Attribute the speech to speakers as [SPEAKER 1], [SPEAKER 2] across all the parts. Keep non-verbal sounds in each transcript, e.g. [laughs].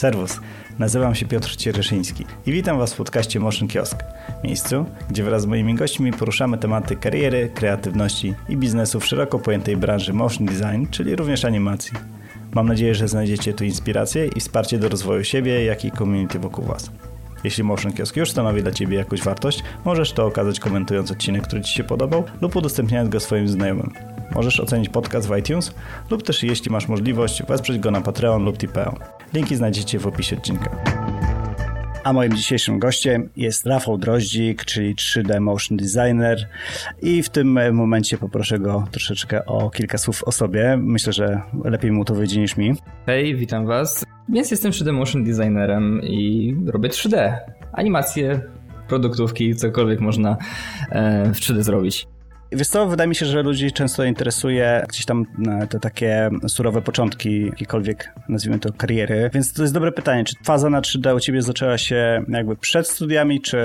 [SPEAKER 1] Serwus, nazywam się Piotr Ciereszyński i witam Was w podcaście Motion Kiosk, miejscu, gdzie wraz z moimi gośćmi poruszamy tematy kariery, kreatywności i biznesu w szeroko pojętej branży motion design, czyli również animacji. Mam nadzieję, że znajdziecie tu inspirację i wsparcie do rozwoju siebie, jak i community wokół Was. Jeśli Motion Kiosk już stanowi dla Ciebie jakąś wartość, możesz to okazać komentując odcinek, który Ci się podobał lub udostępniając go swoim znajomym. Możesz ocenić podcast w iTunes lub też jeśli masz możliwość wesprzeć go na Patreon lub Tipeo. Linki znajdziecie w opisie odcinka. A moim dzisiejszym gościem jest Rafał Droździk, czyli 3D Motion Designer i w tym momencie poproszę go troszeczkę o kilka słów o sobie. Myślę, że lepiej mu to wyjdzie niż mi.
[SPEAKER 2] Hej, witam was. Więc jestem 3D Motion Designerem i robię 3D. Animacje, produktówki, cokolwiek można e, w 3D zrobić.
[SPEAKER 1] Wiesz co, wydaje mi się, że ludzi często interesuje gdzieś tam e, te takie surowe początki jakiejkolwiek, nazwijmy to, kariery, więc to jest dobre pytanie, czy faza na 3D u ciebie zaczęła się jakby przed studiami, czy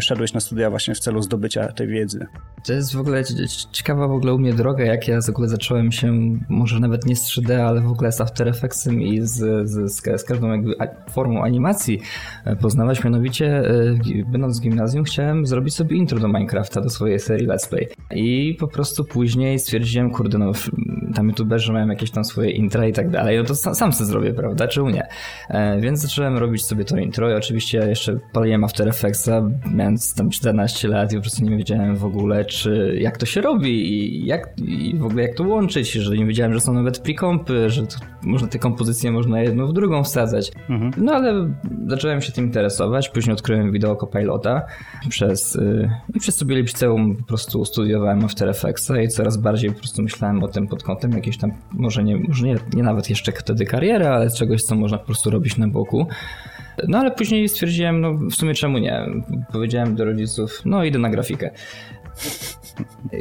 [SPEAKER 1] szedłeś na studia właśnie w celu zdobycia tej wiedzy?
[SPEAKER 2] To jest w ogóle ciekawa w ogóle u mnie droga, jak ja w ogóle zacząłem się, może nawet nie z 3D, ale w ogóle z After Effectsem i z, z, z każdą jakby formą animacji e, poznawać, mianowicie e, będąc w gimnazjum chciałem zrobić sobie intro do Minecrafta, do swojej serii Let's Play. I po prostu później stwierdziłem, kurde, no tam youtuberzy mają jakieś tam swoje intra i tak dalej, no to sam, sam sobie zrobię, prawda, czy nie? E, więc zacząłem robić sobie to intro i oczywiście jeszcze paliłem After Effectsa, mając tam 14 lat i po prostu nie wiedziałem w ogóle, czy jak to się robi i jak i w ogóle jak to łączyć, że nie wiedziałem, że są nawet prekompy, że można te kompozycje można jedną w drugą wsadzać. Mhm. No ale zacząłem się tym interesować, później odkryłem wideo Copilota przez y, i przez sobie liceum po prostu studiowałem After Effectsa i coraz bardziej po prostu myślałem o tym pod kątem jakiejś tam, może nie, może nie, nie nawet jeszcze wtedy kariery, ale czegoś, co można po prostu robić na boku. No ale później stwierdziłem, no w sumie czemu nie? Powiedziałem do rodziców, no idę na grafikę.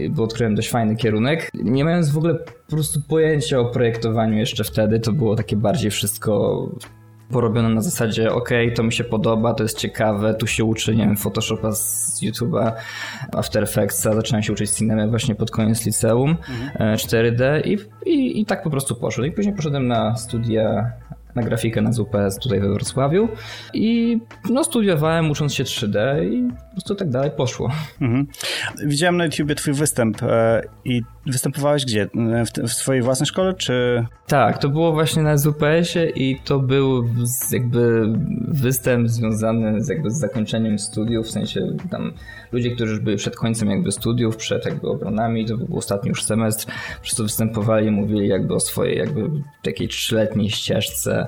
[SPEAKER 2] Bo odkryłem dość fajny kierunek. Nie mając w ogóle po prostu pojęcia o projektowaniu jeszcze wtedy, to było takie bardziej wszystko porobione na zasadzie, ok, to mi się podoba, to jest ciekawe, tu się uczy, nie wiem, Photoshopa z YouTube'a, After Effectsa, zacząłem się uczyć cinemy właśnie pod koniec liceum, mhm. 4D i, i, i tak po prostu poszło. I później poszedłem na studia na grafikę na ZUPS tutaj we Wrocławiu i no studiowałem ucząc się 3D i po prostu tak dalej poszło. Mhm.
[SPEAKER 1] Widziałem na YouTubie twój występ e, i występowałeś gdzie? W, w swojej własnej szkole, czy...
[SPEAKER 2] Tak, to było właśnie na ZUPS-ie i to był jakby występ związany z jakby z zakończeniem studiów, w sensie tam ludzie, którzy już byli przed końcem jakby studiów, przed jakby obronami, to był ostatni już semestr, po prostu występowali mówili jakby o swojej jakby takiej trzyletniej ścieżce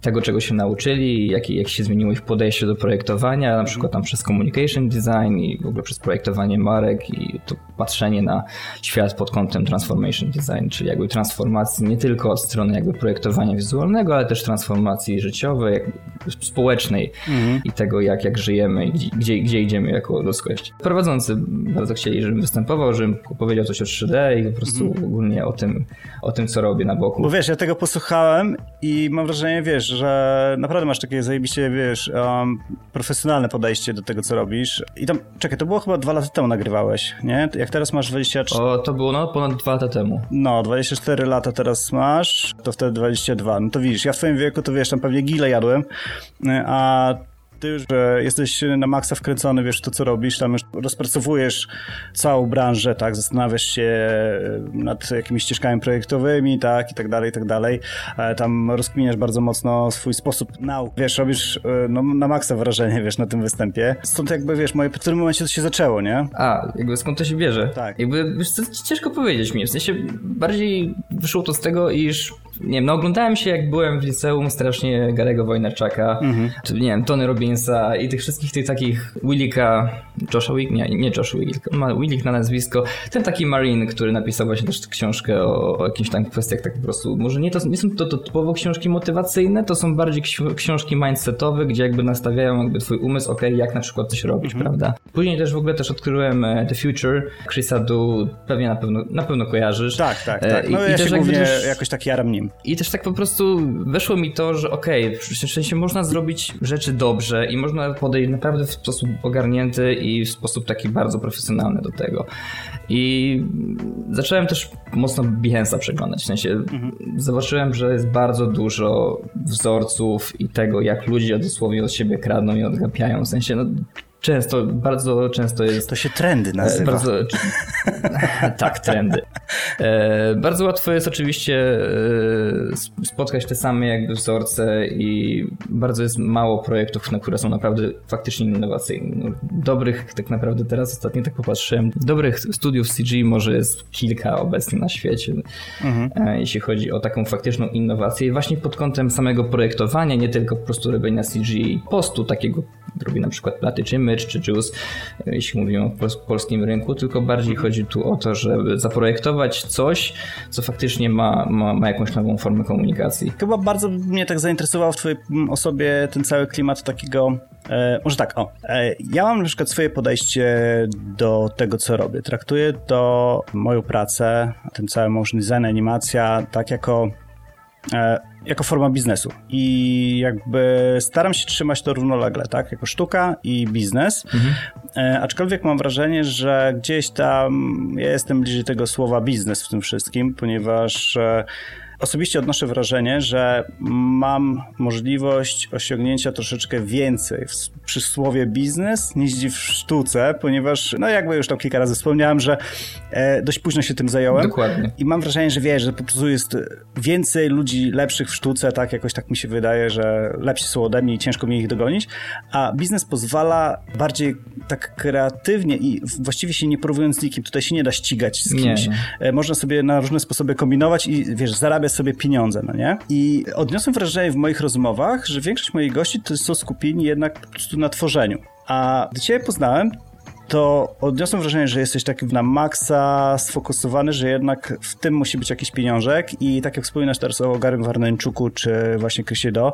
[SPEAKER 2] tego, czego się nauczyli, jak, jak się zmieniło ich podejście do projektowania, na przykład tam przez communication design i w ogóle przez projektowanie marek i to patrzenie na świat pod kątem transformation design, czyli jakby transformacji nie tylko od strony jakby projektowania wizualnego, ale też transformacji życiowej, społecznej mhm. i tego, jak, jak żyjemy i gdzie, gdzie idziemy jako ludzkość. Prowadzący bardzo chcieli, żebym występował, żebym powiedział coś o 3D i po prostu mhm. ogólnie o tym, o tym, co robię na boku.
[SPEAKER 1] Bo wiesz, ja tego posłuchałem i mam wrażenie, wiesz, że naprawdę masz takie zajebiście, wiesz, um, profesjonalne podejście do tego, co robisz. I tam, czekaj, to było chyba dwa lata temu nagrywałeś, nie? Jak teraz masz 24...
[SPEAKER 2] O, to było no ponad dwa lata temu.
[SPEAKER 1] No, 24 lata teraz masz, to wtedy 22. No to widzisz, ja w twoim wieku to wiesz, tam pewnie gile jadłem, a ty już jesteś na maksa wkręcony, wiesz to, co robisz, tam już rozpracowujesz całą branżę, tak, zastanawiasz się e, nad jakimiś ścieżkami projektowymi, tak, i tak dalej, i tak dalej. E, tam rozkminiasz bardzo mocno swój sposób nauk. Wiesz, robisz e, no, na maksa wrażenie, wiesz, na tym występie. Stąd jakby, wiesz, moje, w którym momencie to się zaczęło, nie?
[SPEAKER 2] A, jakby skąd to się bierze? Tak. Jakby, wiesz, to ciężko powiedzieć mi, w sensie bardziej wyszło to z tego, iż nie wiem, no oglądałem się jak byłem w liceum strasznie Garego Wojnarczaka, mhm. czy nie wiem, Tony Robbinsa i tych wszystkich tych takich Willika, Josha Wick, nie, nie Josh ma Willik na nazwisko, ten taki Marine, który napisał właśnie też książkę o, o jakichś tam kwestiach tak po prostu, może nie, to, nie są to, to typowo książki motywacyjne, to są bardziej książki mindsetowe, gdzie jakby nastawiają jakby twój umysł, ok, jak na przykład coś robić, mhm. prawda? Później też w ogóle też odkryłem e, The Future, Chrisa Du, pewnie na pewno, na pewno kojarzysz.
[SPEAKER 1] Tak, tak, tak. E, no I, ja i się też głównie też... jakoś tak jaram nim.
[SPEAKER 2] I też tak po prostu weszło mi to, że okej, okay, w sensie można zrobić rzeczy dobrze i można podejść naprawdę w sposób ogarnięty i w sposób taki bardzo profesjonalny do tego. I zacząłem też mocno Behance'a przeglądać. W sensie mhm. zobaczyłem, że jest bardzo dużo wzorców i tego, jak ludzie dosłownie od siebie kradną i odgapiają. W sensie, no, Często, bardzo często jest.
[SPEAKER 1] To się trendy nazywa.
[SPEAKER 2] Bardzo, [laughs] tak, trendy. E, bardzo łatwo jest oczywiście e, spotkać te same jakby wzorce i bardzo jest mało projektów, na które są naprawdę faktycznie innowacyjne. No, dobrych, tak naprawdę teraz ostatnio tak popatrzyłem, dobrych studiów CG może jest kilka obecnie na świecie, mhm. E, jeśli chodzi o taką faktyczną innowację. I właśnie pod kątem samego projektowania, nie tylko po prostu robienia CG postu takiego, robi na przykład platy czy Image czy Juice, jeśli mówimy o polskim rynku, tylko bardziej chodzi tu o to, żeby zaprojektować coś, co faktycznie ma, ma, ma jakąś nową formę komunikacji.
[SPEAKER 1] Chyba bardzo mnie tak zainteresował w twojej osobie ten cały klimat takiego E, może tak, o. E, ja mam na przykład swoje podejście do tego, co robię. Traktuję to moją pracę, ten cały motion design, animacja, tak jako E, jako forma biznesu. I jakby staram się trzymać to równolegle, tak? Jako sztuka i biznes. Mhm. E, aczkolwiek mam wrażenie, że gdzieś tam ja jestem bliżej tego słowa biznes w tym wszystkim, ponieważ e, osobiście odnoszę wrażenie, że mam możliwość osiągnięcia troszeczkę więcej w, przy słowie biznes niż w sztuce, ponieważ, no jakby już to kilka razy wspomniałem, że e, dość późno się tym zająłem.
[SPEAKER 2] Dokładnie.
[SPEAKER 1] I mam wrażenie, że wiesz, że po prostu jest więcej ludzi lepszych w sztuce, tak jakoś tak mi się wydaje, że lepsi są ode mnie i ciężko mi ich dogonić, a biznes pozwala bardziej tak kreatywnie i właściwie się nie porównując z nikim, tutaj się nie da ścigać z kimś. Nie, można sobie na różne sposoby kombinować i wiesz, zarabiać sobie pieniądze, no nie? I odniosłem wrażenie w moich rozmowach, że większość moich gości to są skupieni jednak po prostu na tworzeniu. A gdy Ciebie poznałem, to odniosłem wrażenie, że jesteś taki na maksa sfokusowany, że jednak w tym musi być jakiś pieniążek i tak jak wspominasz teraz o Garym Warneńczuku czy właśnie Krysie Do,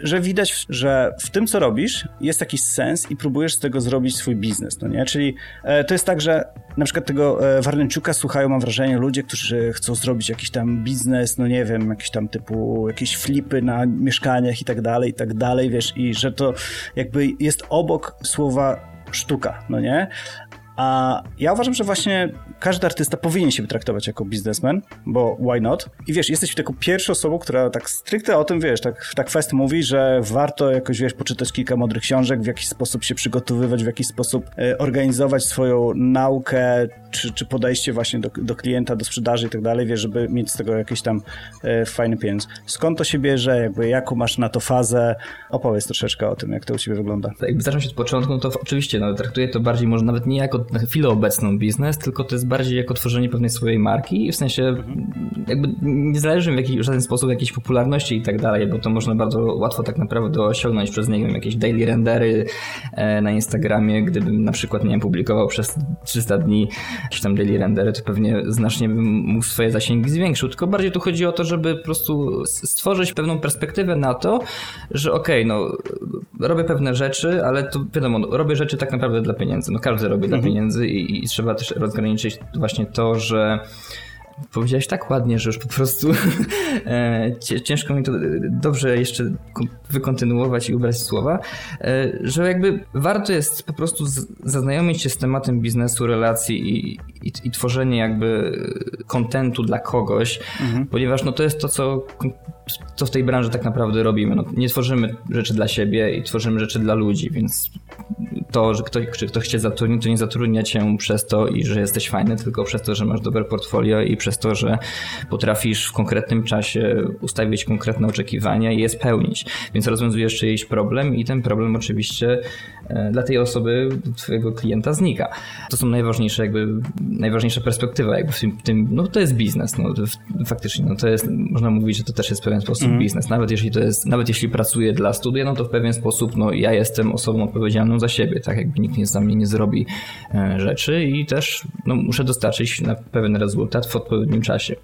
[SPEAKER 1] że widać, że w tym, co robisz, jest jakiś sens i próbujesz z tego zrobić swój biznes, no nie? Czyli e, to jest tak, że na przykład tego e, Warneńczuka słuchają, mam wrażenie, ludzie, którzy chcą zrobić jakiś tam biznes, no nie wiem, jakiś tam typu, jakieś flipy na mieszkaniach i tak dalej, i tak dalej, wiesz, i że to jakby jest obok słowa sztuka, no nie? A ja uważam, że właśnie każdy artysta powinien się traktować jako biznesmen, bo why not? I wiesz, jesteś taką pierwszą osobą, która tak stricte o tym, wiesz, tak, tak fest mówi, że warto jakoś, wiesz, poczytać kilka mądrych książek, w jakiś sposób się przygotowywać, w jakiś sposób e, organizować swoją naukę, czy, czy podejście właśnie do, do klienta, do sprzedaży i tak dalej, wiesz, żeby mieć z tego jakiś tam e, fajny pieniądz. Skąd to się bierze, jakby jaką masz na to fazę? Opowiedz troszeczkę o tym, jak to u Ciebie wygląda.
[SPEAKER 2] Jakby zacząć od początku, to oczywiście, no, traktuję to bardziej może nawet nie jako na chwilę obecną biznes, tylko to jest bardziej jako tworzenie pewnej swojej marki, w sensie mhm. jakby nie zależy mi w, jakiś, w żaden sposób jakiejś popularności i tak dalej, bo to można bardzo łatwo tak naprawdę osiągnąć przez, nie wiem, jakieś daily rendery e, na Instagramie, gdybym na przykład, nie wiem, publikował przez 300 dni jakieś tam daily rendery, to pewnie znacznie bym mógł swoje zasięgi zwiększył, tylko bardziej tu chodzi o to, żeby po prostu stworzyć pewną perspektywę na to, że okej, okay, no robię pewne rzeczy, ale to wiadomo, no, robię rzeczy tak naprawdę dla pieniędzy, no każdy robi mhm. dla pieniędzy i, i trzeba też rozgraniczyć właśnie to, że powiedziałeś tak ładnie, że już po prostu [laughs] e, ciężko mi to dobrze jeszcze wykontynuować i ubrać słowa, e, że jakby warto jest po prostu zaznajomić się z tematem biznesu, relacji i, i, i tworzenie jakby kontentu dla kogoś, mhm. ponieważ no to jest to, co, co w tej branży tak naprawdę robimy. No, nie tworzymy rzeczy dla siebie i tworzymy rzeczy dla ludzi, więc to, że ktoś, ktoś cię zatrudni, to nie zatrudnia cię przez to i że jesteś fajny, tylko przez to, że masz dobre portfolio i przez to, że potrafisz w konkretnym czasie ustawić konkretne oczekiwania i je spełnić. Więc rozwiązujesz czyjś problem i ten problem oczywiście e, dla tej osoby, twojego klienta znika. To są najważniejsze jakby, najważniejsza perspektywa jakby w tym, tym no to jest biznes, no faktycznie, no to jest, można mówić, że to też jest w pewien sposób mm. biznes. Nawet jeśli to jest, nawet jeśli pracuję dla studia, no to w pewien sposób, no ja jestem osobą odpowiedzialną za siebie, tak jakby nikt nie za mnie nie zrobi e, rzeczy i też no, muszę dostarczyć na pewien rezultat w odpowiednim czasie.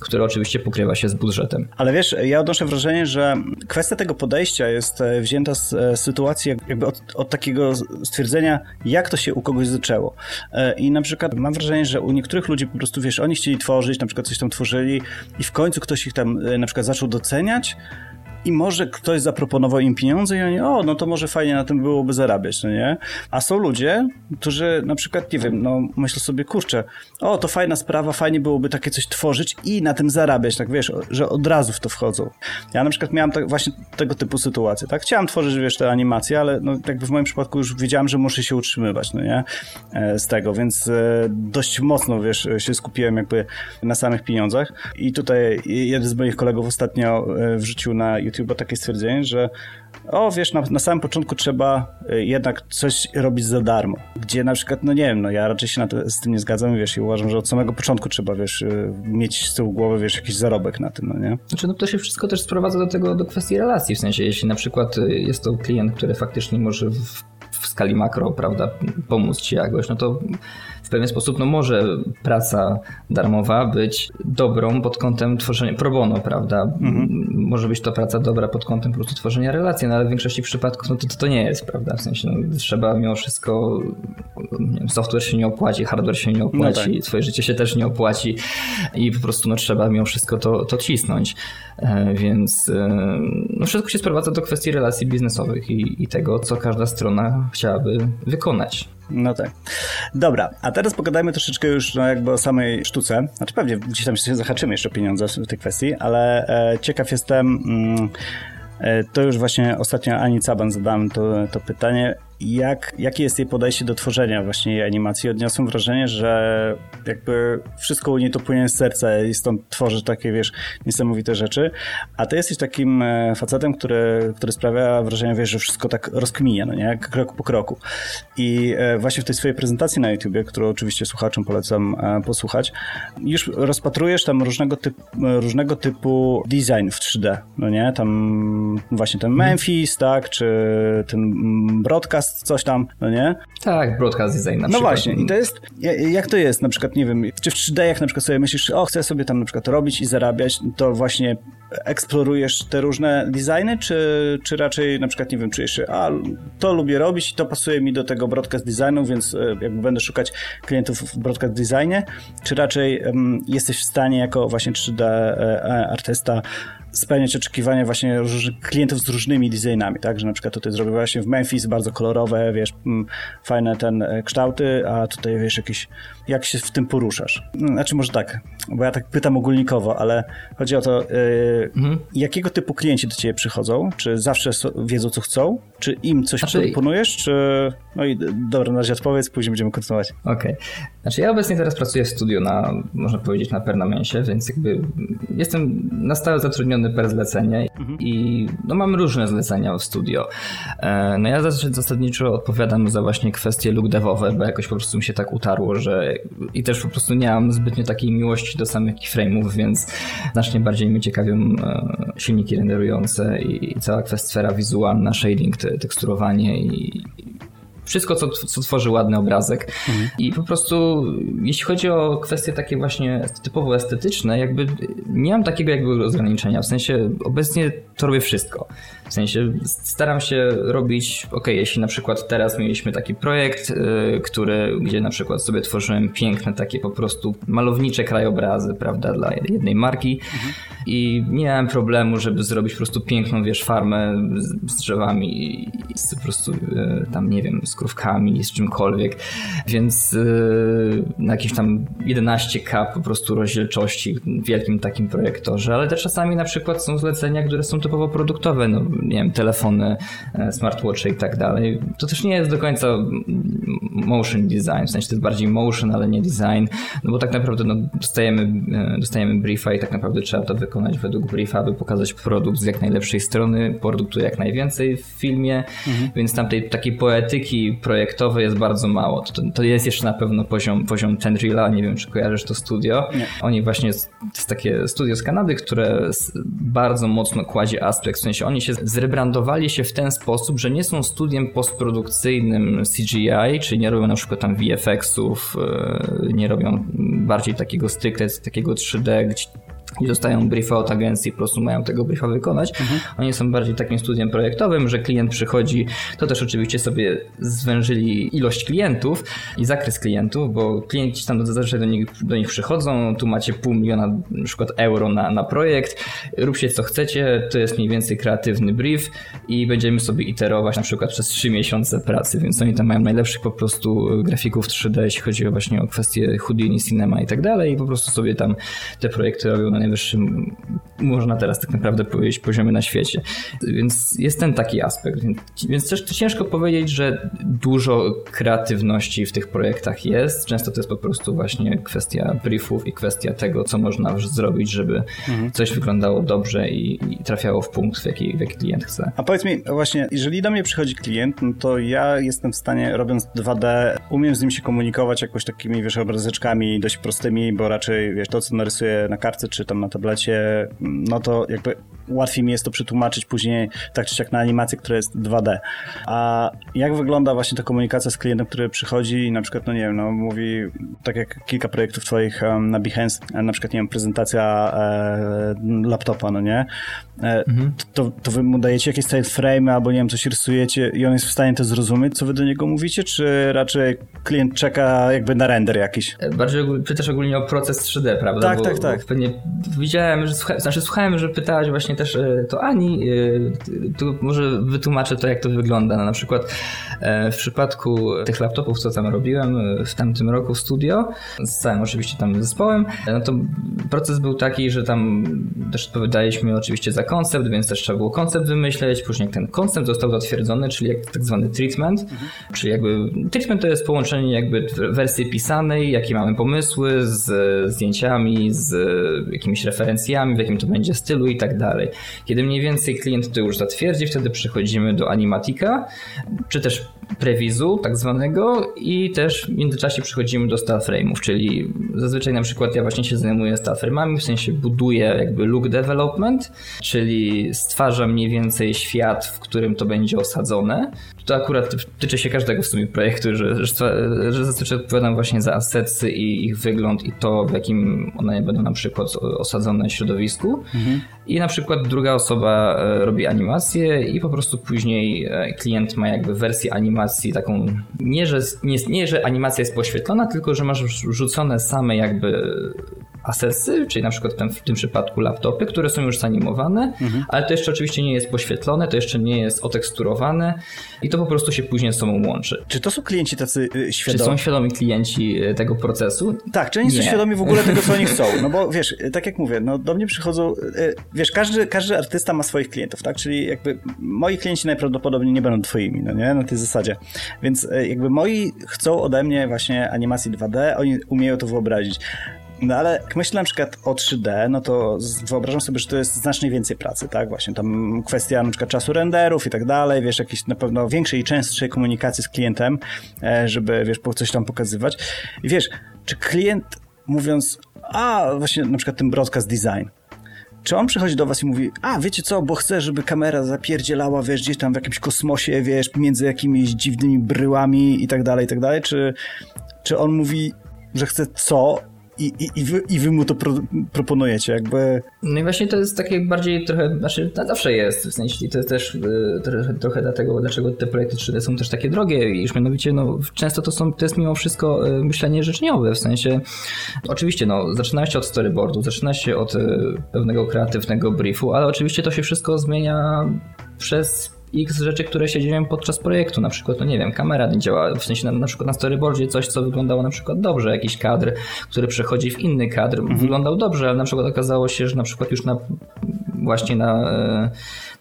[SPEAKER 2] które oczywiście pokrywa się z budżetem.
[SPEAKER 1] Ale wiesz, ja odnoszę wrażenie, że kwestia tego podejścia jest e, wzięta z e, sytuacji jakby od, od takiego stwierdzenia, jak to się u kogoś zaczęło. I na przykład mam wrażenie, że u niektórych ludzi po prostu, wiesz, oni chcieli tworzyć, na przykład coś tam tworzyli i w końcu ktoś ich tam na przykład zaczął doceniać, i może ktoś zaproponował im pieniądze i oni, o, no to może fajnie na tym byłoby zarabiać, no nie? A są ludzie, którzy na przykład, nie wiem, no myślę sobie, kurczę, o, to fajna sprawa, fajnie byłoby takie coś tworzyć i na tym zarabiać, tak wiesz, że od razu w to wchodzą. Ja na przykład miałem tak, właśnie tego typu sytuacje, tak? Chciałem tworzyć, wiesz, te animacje, ale no jakby w moim przypadku już wiedziałem, że muszę się utrzymywać, no nie? E, z tego, więc e, dość mocno, wiesz, się skupiłem jakby na samych pieniądzach i tutaj jeden z moich kolegów ostatnio e, wrzucił na YouTube YouTube takie stwierdzenie, że o, wiesz, na, na samym początku trzeba y, jednak coś robić za darmo. Gdzie na przykład, no nie wiem, no ja raczej się to, z tym nie zgadzam, wiesz, i uważam, że od samego początku trzeba, wiesz, y, mieć z tyłu głowy, wiesz, jakiś zarobek na tym, no nie?
[SPEAKER 2] Znaczy, no to się wszystko też sprowadza do tego, do kwestii relacji, w sensie, jeśli na przykład y, jest to klient, który faktycznie może w, w skali makro, prawda, pomóc ci jakoś, no to w pewien sposób no może praca darmowa być dobrą pod kątem tworzenia pro bono, prawda? Mhm. Może być to praca dobra pod kątem po prostu tworzenia relacji, no ale w większości przypadków no to, to, to nie jest, prawda? W sensie no, trzeba mimo wszystko, wiem, software się nie opłaci, hardware się nie no opłaci, no tak. twoje życie się też nie opłaci i po prostu no, trzeba mimo wszystko to, to cisnąć. E, więc e, no, wszystko się sprowadza do kwestii relacji biznesowych i, i tego, co każda strona chciałaby wykonać.
[SPEAKER 1] No tak. Dobra, a teraz pogadajmy troszeczkę już no, jakby o samej sztuce. Znaczy pewnie gdzieś tam się zahaczymy jeszcze o pieniądze w tej kwestii, ale e, ciekaw jestem... Mm, e, to już właśnie ostatnio Ani Caban zadałem to, to pytanie jak, jakie jest jej podejście do tworzenia właśnie jej animacji. Odniosłem wrażenie, że jakby wszystko u niej to płynie z serca i stąd tworzy takie, wiesz, niesamowite rzeczy. A ty jesteś takim e, facetem, który, który sprawia wrażenie, wiesz, że wszystko tak rozkminie, no nie? Krok po kroku. I e, właśnie w tej swojej prezentacji na YouTubie, którą oczywiście słuchaczom polecam e, posłuchać, już rozpatrujesz tam różnego, typu, różnego typu design w 3D, no nie? Tam właśnie ten mhm. Memphis, tak? Czy ten broadcast broadcast, coś tam, no nie?
[SPEAKER 2] Tak, broadcast design na
[SPEAKER 1] no przykład. No właśnie, i to jest, jak to jest na przykład, nie wiem, czy w 3D jak na przykład sobie myślisz, o, chcę sobie tam na przykład robić i zarabiać, to właśnie eksplorujesz te różne designy, czy, czy raczej na przykład, nie wiem, czujesz się, a, to lubię robić i to pasuje mi do tego broadcast designu, więc e, jakby będę szukać klientów w broadcast designie, czy raczej um, jesteś w stanie jako właśnie 3D e, e, artysta spełniać oczekiwania właśnie klientów z różnymi designami, tak, że na przykład tutaj zrobię właśnie w Memphis bardzo kolorowe, wiesz, mm, fajne ten e, kształty, a tutaj wiesz jakiś, jak się w tym poruszasz. No, znaczy może tak, bo ja tak pytam ogólnikowo, ale chodzi o to, yy, mhm. jakiego typu klienci do ciebie przychodzą? Czy zawsze wiedzą, co chcą? Czy im coś znaczy... proponujesz? Czy... No i dobra, na razie odpowiedz, później będziemy kontynuować.
[SPEAKER 2] Okej. Okay. Znaczy ja obecnie teraz pracuję w studiu na, można powiedzieć, na Pernamensie, więc jakby jestem na stałe zatrudniony per zlecenie mhm. i no mam różne zlecenia w studio. E, no ja zasadniczo odpowiadam za właśnie kwestie look devowe, bo jakoś po prostu mi się tak utarło, że i też po prostu nie mam zbytnio takiej miłości do samych keyframe'ów, więc znacznie bardziej mnie ciekawią e, silniki renderujące i cała kwestia sfera wizualna, shading, teksturowanie i wszystko, co, co tworzy ładny obrazek. Mhm. I po prostu, jeśli chodzi o kwestie takie właśnie typowo estetyczne, jakby nie mam takiego jakby ograniczenia. W sensie obecnie to robię wszystko. W sensie staram się robić, ok, jeśli na przykład teraz mieliśmy taki projekt, yy, który, gdzie na przykład sobie tworzyłem piękne takie po prostu malownicze krajobrazy, prawda, dla jednej marki mhm. i nie miałem problemu, żeby zrobić po prostu piękną, wiesz, farmę z, z drzewami i z po prostu yy, tam, nie wiem, z krówkami, z czymkolwiek, więc yy, na jakieś tam 11K po prostu rozdzielczości w wielkim takim projektorze, ale też czasami na przykład są zlecenia, które są typowo produktowe, no nie wiem, telefony, e, smartwatche i tak dalej. To też nie jest do końca motion design, w sensie to jest bardziej motion, ale nie design, no bo tak naprawdę no, dostajemy, e, dostajemy briefa i tak naprawdę trzeba to wykonać według briefa, aby pokazać produkt z jak najlepszej strony, produktu jak najwięcej w filmie, mhm. więc tam tej takiej poetyki projektowej jest bardzo mało. To, to jest jeszcze na pewno poziom, poziom Tenrila, nie wiem czy kojarzysz to studio. Nie. Oni właśnie, to jest takie studio z Kanady, które bardzo mocno kładzie aspekt, w sensie oni się zrebrandowali się w ten sposób, że nie są studiem postprodukcyjnym CGI, czyli nie robią na przykład tam VFX-ów, e, nie robią bardziej takiego stricte, takiego 3D, i dostają briefa od agencji, po prostu mają tego briefa wykonać. Mhm. Oni są bardziej takim studiem projektowym, że klient przychodzi, to też oczywiście sobie zwężyli ilość klientów i zakres klientów, bo klienci tam zazwyczaj do nich, do nich przychodzą, tu macie pół miliona na przykład euro na, na projekt, róbcie co chcecie, to jest mniej więcej kreatywny brief i będziemy sobie iterować na przykład przez trzy miesiące pracy, więc oni tam mają najlepszych po prostu grafików 3D, jeśli chodzi o właśnie o kwestie Houdini, Cinema i tak dalej i po prostu sobie tam te projekty robią na najwyższym, można teraz tak naprawdę powiedzieć, poziomie na świecie. Więc jest ten taki aspekt. Więc też ciężko powiedzieć, że dużo kreatywności w tych projektach jest. Często to jest po prostu właśnie kwestia briefów i kwestia tego, co można zrobić, żeby mhm. coś wyglądało dobrze i, i, trafiało w punkt, w jaki, w jaki klient chce.
[SPEAKER 1] A powiedz mi, właśnie, jeżeli do mnie przychodzi klient, no to ja jestem w stanie, robiąc 2D, umiem z nim się komunikować jakoś takimi, wiesz, obrazeczkami dość prostymi, bo raczej, wiesz, to, co narysuję na kartce czy tam na tablecie, no to jakby łatwiej mi jest to przetłumaczyć później tak czy siak na animację, która jest 2D. A jak wygląda właśnie ta komunikacja z klientem, który przychodzi i na przykład, no nie wiem, no mówi, tak jak kilka projektów twoich um, na Behance, e, na przykład, nie wiem, prezentacja e, laptopa, no nie? E, mhm. to, to wy mu dajecie jakieś frame albo nie wiem, coś rysujecie i on jest w stanie to zrozumieć, co wy do niego mówicie, czy raczej klient czeka jakby na render jakiś?
[SPEAKER 2] E, bardziej pytasz ogólnie o proces 3D, prawda?
[SPEAKER 1] Tak, bo, tak, tak.
[SPEAKER 2] Pewnie widziałem, że słucha, znaczy słuchałem, że pytałaś właśnie też e, to Ani, tu może wytłumaczę to, jak to wygląda. No, na przykład w przypadku tych laptopów, co tam robiłem w tamtym roku w studio, z całym oczywiście tam zespołem, no to proces był taki, że tam też odpowiadaliśmy oczywiście za koncept, więc też trzeba było koncept wymyśleć, później jak ten koncept został zatwierdzony, czyli jak tak zwany treatment, mhm. czyli jakby treatment to jest połączenie jakby wersji pisanej, jakie mamy pomysły z zdjęciami, z jakimiś referencjami, w jakim to będzie stylu i tak dalej. Kiedy mniej więcej klient to już zatwierdzi, wtedy przechodzimy do animatika, czy też prewizu tak zwanego i też w międzyczasie przechodzimy do style frame'ów, czyli zazwyczaj na przykład ja właśnie się zajmuję style frame'ami, w sensie buduję jakby look development, czyli stwarzam mniej więcej świat, w którym to będzie osadzone. To akurat tyczy się każdego w sumie projektu, że, że, że zazwyczaj odpowiadam właśnie za asetsy i ich wygląd i to w jakim one będą na przykład osadzone w środowisku. Mhm. I na przykład druga osoba e, robi animację i po prostu później e, klient ma jakby wersję animacji taką, nie że, nie, nie, że animacja jest poświetlona, tylko że masz rzucone same jakby asesy, czyli na przykład w tym przypadku laptopy, które są już zanimowane, mhm. ale to jeszcze oczywiście nie jest poświetlone, to jeszcze nie jest oteksturowane i to po prostu się później z sobą łączy.
[SPEAKER 1] Czy to są klienci tacy y, świadomi?
[SPEAKER 2] Czy są świadomi klienci y, tego procesu?
[SPEAKER 1] Tak, czy oni nie. są świadomi w ogóle tego, co oni chcą? [laughs] No bo wiesz, y, tak jak mówię, no do mnie przychodzą, wiesz, każdy, każdy artysta ma swoich klientów, tak? Czyli jakby moi klienci najprawdopodobniej nie będą twoimi, no nie? Na tej zasadzie. Więc jakby moi chcą ode mnie właśnie animacji 2D, oni umieją to wyobrazić. No ale jak myślę na przykład o 3D, no to wyobrażam sobie, że to jest znacznie więcej pracy, tak? Właśnie tam kwestia na przykład czasu renderów i tak dalej, wiesz, jakiejś na pewno większej i częstszej komunikacji z klientem, e, żeby, wiesz, coś tam pokazywać. I wiesz, czy klient mówiąc, a właśnie na przykład ten broadcast design, czy on przychodzi do was i mówi, a wiecie co, bo chcę, żeby kamera zapierdzielała, wiesz, gdzieś tam w jakimś kosmosie, wiesz, między jakimiś dziwnymi bryłami i tak dalej, i tak dalej, czy, czy on mówi, że chce co, i, i, i, wy, i wy mu to pro, proponujecie, jakby.
[SPEAKER 2] No i właśnie to jest takie bardziej trochę, znaczy zawsze jest, w sensie to jest też y, trochę, trochę dlatego, dlaczego te projekty 3D są też takie drogie, iż mianowicie no, często to, są, to jest mimo wszystko y, myślenie życzeniowe, w sensie oczywiście no, zaczyna się od storyboardu, zaczyna się od y, pewnego kreatywnego briefu, ale oczywiście to się wszystko zmienia przez x rzeczy, które się dzieją podczas projektu. Na przykład, no nie wiem, kamera nie działa, w sensie na, na przykład na storyboardzie coś, co wyglądało na przykład dobrze, jakiś kadr, który przechodzi w inny kadr, mhm. wyglądał dobrze, ale na przykład okazało się, że na przykład już na właśnie na, e,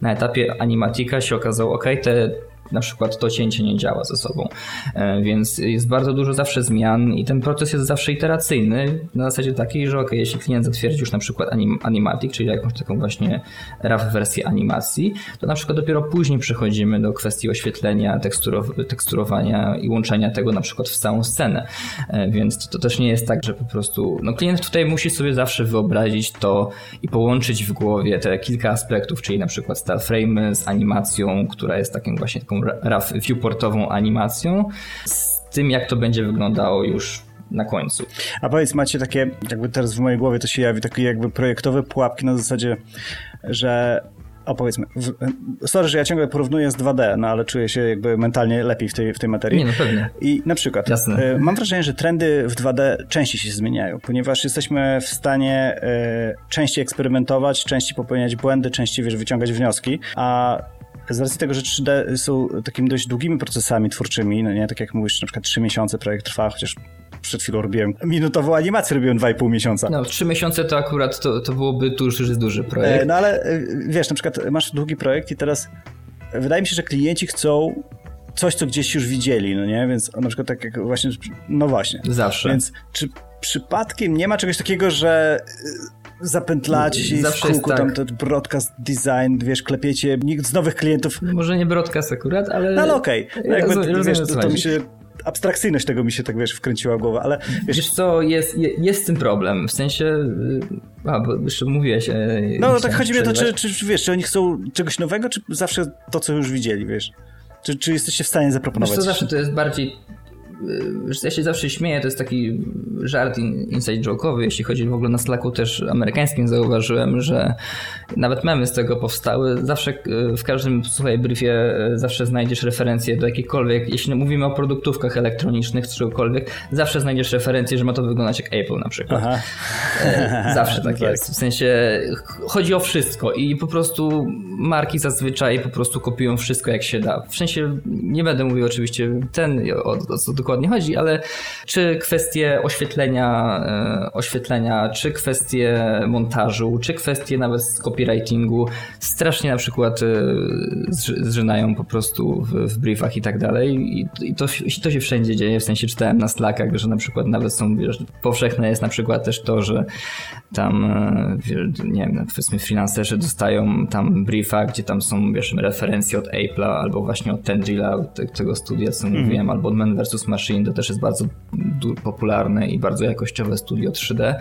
[SPEAKER 2] na etapie animatika się okazało, ok, te na przykład to cięcie nie działa ze sobą. E, więc jest bardzo dużo zawsze zmian i ten proces jest zawsze iteracyjny na zasadzie takiej, że ok, jeśli klient zatwierdzi już na przykład anim, animatic, czyli jakąś taką właśnie RAW wersję animacji, to na przykład dopiero później przechodzimy do kwestii oświetlenia, teksturow- teksturowania i łączenia tego na przykład w całą scenę. E, więc to też nie jest tak, że po prostu no klient tutaj musi sobie zawsze wyobrazić to i połączyć w głowie te kilka aspektów, czyli na przykład style frame z animacją, która jest taką właśnie taką RAW viewportową animacją z tym, jak to będzie wyglądało już na końcu.
[SPEAKER 1] A powiedz, macie takie, jakby teraz w mojej głowie to się jawi, takie jakby projektowe pułapki na zasadzie, że opowiedzmy, w, sorry, że ja ciągle porównuję z 2D, no ale czuję się jakby mentalnie lepiej w tej, w tej materii.
[SPEAKER 2] Nie, no pewnie.
[SPEAKER 1] I na przykład,
[SPEAKER 2] Jasne.
[SPEAKER 1] Y, mam wrażenie, że trendy w 2D częściej się zmieniają, ponieważ jesteśmy w stanie y, częściej eksperymentować, częściej popełniać błędy, częściej, wiesz, wyciągać wnioski, a z racji tego, że 3D są takimi dość długimi procesami twórczymi, no nie, tak jak mówisz, na przykład 3 miesiące projekt trwa, chociaż przed chwilą robiłem minutową animację, robiłem 2,5 miesiąca.
[SPEAKER 2] No, 3 miesiące to akurat to, to byłoby jest duży projekt.
[SPEAKER 1] E, no ale e, wiesz, na przykład masz długi projekt i teraz wydaje mi się, że klienci chcą coś, co gdzieś już widzieli, no nie? Więc na przykład tak jak właśnie, no właśnie.
[SPEAKER 2] Zawsze.
[SPEAKER 1] Więc czy przypadkiem nie ma czegoś takiego, że zapętlać Zawsze w kółku tak. tam ten broadcast design, wiesz, klepiecie, nikt z nowych klientów...
[SPEAKER 2] Może nie broadcast akurat, ale...
[SPEAKER 1] No ale okej. Okay. No, jakby, wiesz, to, to mi się abstrakcyjność tego mi się tak, wiesz, wkręciła w głowę, ale...
[SPEAKER 2] Wiesz, wiesz co, jest, jest z tym problem, w sensie... Y, a, bo jeszcze mówiłeś... E,
[SPEAKER 1] no, no tak chodzi mi o to, czy, czy, wiesz, czy oni chcą czegoś nowego, czy zawsze to, co już widzieli, wiesz? Czy, czy jesteście w stanie zaproponować? Wiesz
[SPEAKER 2] co, zawsze to jest bardziej ja się zawsze śmieję, to jest taki żart inside joke'owy, jeśli chodzi w ogóle na Slacku też amerykańskim zauważyłem, że nawet memy z tego powstały. Zawsze w każdym słuchaj briefie e, zawsze znajdziesz referencję do jakichkolwiek, jeśli mówimy o produktówkach elektronicznych czegokolwiek, zawsze znajdziesz referencję, że ma to wyglądać jak Apple na przykład. Aha. E, zawsze tak, [laughs] tak jest. W sensie chodzi o wszystko i po prostu marki zazwyczaj po prostu kopiują wszystko jak się da. W sensie nie będę mówił oczywiście ten o, o co dokładnie chodzi, ale czy kwestie oświetlenia, e, oświetlenia, czy kwestie montażu, czy kwestie nawet copywritingu strasznie na przykład e, zżynają po prostu w, w briefach i tak dalej i to, to się wszędzie dzieje, w sensie czytałem na Slackach, że na przykład nawet są, wiesz, powszechne jest na przykład też to, że tam, e, wiesz, nie wiem, powiedzmy freelancerzy dostają tam briefa, gdzie tam są, wiesz, referencje od Apple'a albo właśnie od Tendrila, tego studia, co mm. mówiłem, albo od Man vs. Machine, to też jest bardzo popularne i bardzo jakościowe studio 3D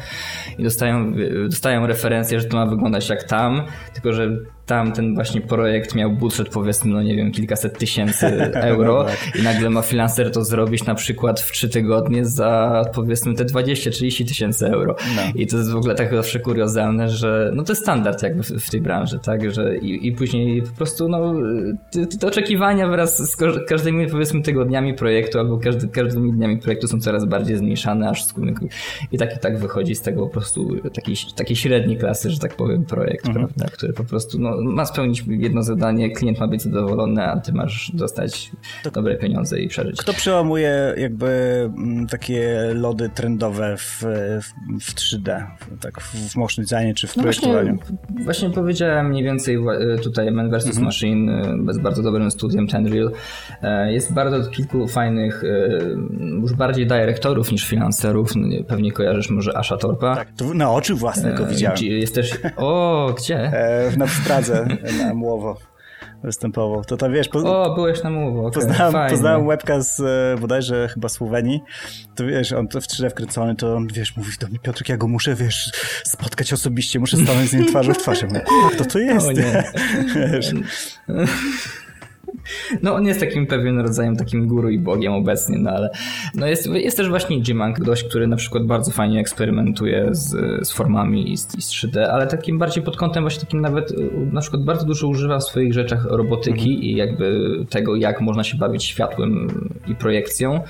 [SPEAKER 2] i dostają, dostają referencję, że to ma wyglądać jak tam, tylko że tam ten właśnie projekt miał budżet powiedzmy, no nie wiem, kilkaset tysięcy euro [laughs] no tak. i nagle ma freelancer to zrobić na przykład w trzy tygodnie za powiedzmy te 20-30 tysięcy euro. No. I to jest w ogóle tak zawsze kuriozalne, że no to jest standard jakby w, w tej branży, tak, że i, i później po prostu no te, te oczekiwania wraz z każdymi powiedzmy tygodniami projektu albo każdy, każdymi dniami projektu są coraz bardziej zmniejszane, aż i tak i tak wychodzi z tego po prostu takiej, takiej średniej klasy, że tak powiem, projekt, mhm. prawda, który po prostu no ma spełnić jedno zadanie, klient ma być zadowolony, a ty masz dostać to dobre pieniądze i przeżyć.
[SPEAKER 1] Kto przełamuje jakby mm, takie lody trendowe w, w 3D, tak w motion designie czy w no projektowaniu?
[SPEAKER 2] Właśnie, właśnie, powiedziałem mniej więcej tutaj Man vs. Mhm. Machine z bardzo dobrym studiem Tenreal. E, jest bardzo kilku fajnych, e, już bardziej dyrektorów niż finanserów. No pewnie kojarzysz może Asha Torpa. Tak,
[SPEAKER 1] to na oczy własne go e, widziałem.
[SPEAKER 2] Jest też... O, gdzie?
[SPEAKER 1] W Na Młowo występował. To tam wiesz... Po...
[SPEAKER 2] O, byłeś na Młowo, okay.
[SPEAKER 1] Poznałem, poznałem łebka z e, bodajże chyba Słowenii. To wiesz, on to w 3D wkręcony, to on, wiesz, mówi do mnie, Piotrek, ja go muszę, wiesz, spotkać osobiście, muszę stanąć z nim twarzą w twarz. Ja mówię, kto to jest? O nie. [laughs] wiesz. [laughs]
[SPEAKER 2] No on jest takim pewien rodzajem takim guru i bogiem obecnie, no ale no jest, jest też właśnie Jimank, gość, który na przykład bardzo fajnie eksperymentuje z, z formami i z, i z 3D, ale takim bardziej pod kątem właśnie takim nawet na przykład bardzo dużo używa w swoich rzeczach robotyki mhm. i jakby tego, jak można się bawić światłem i projekcją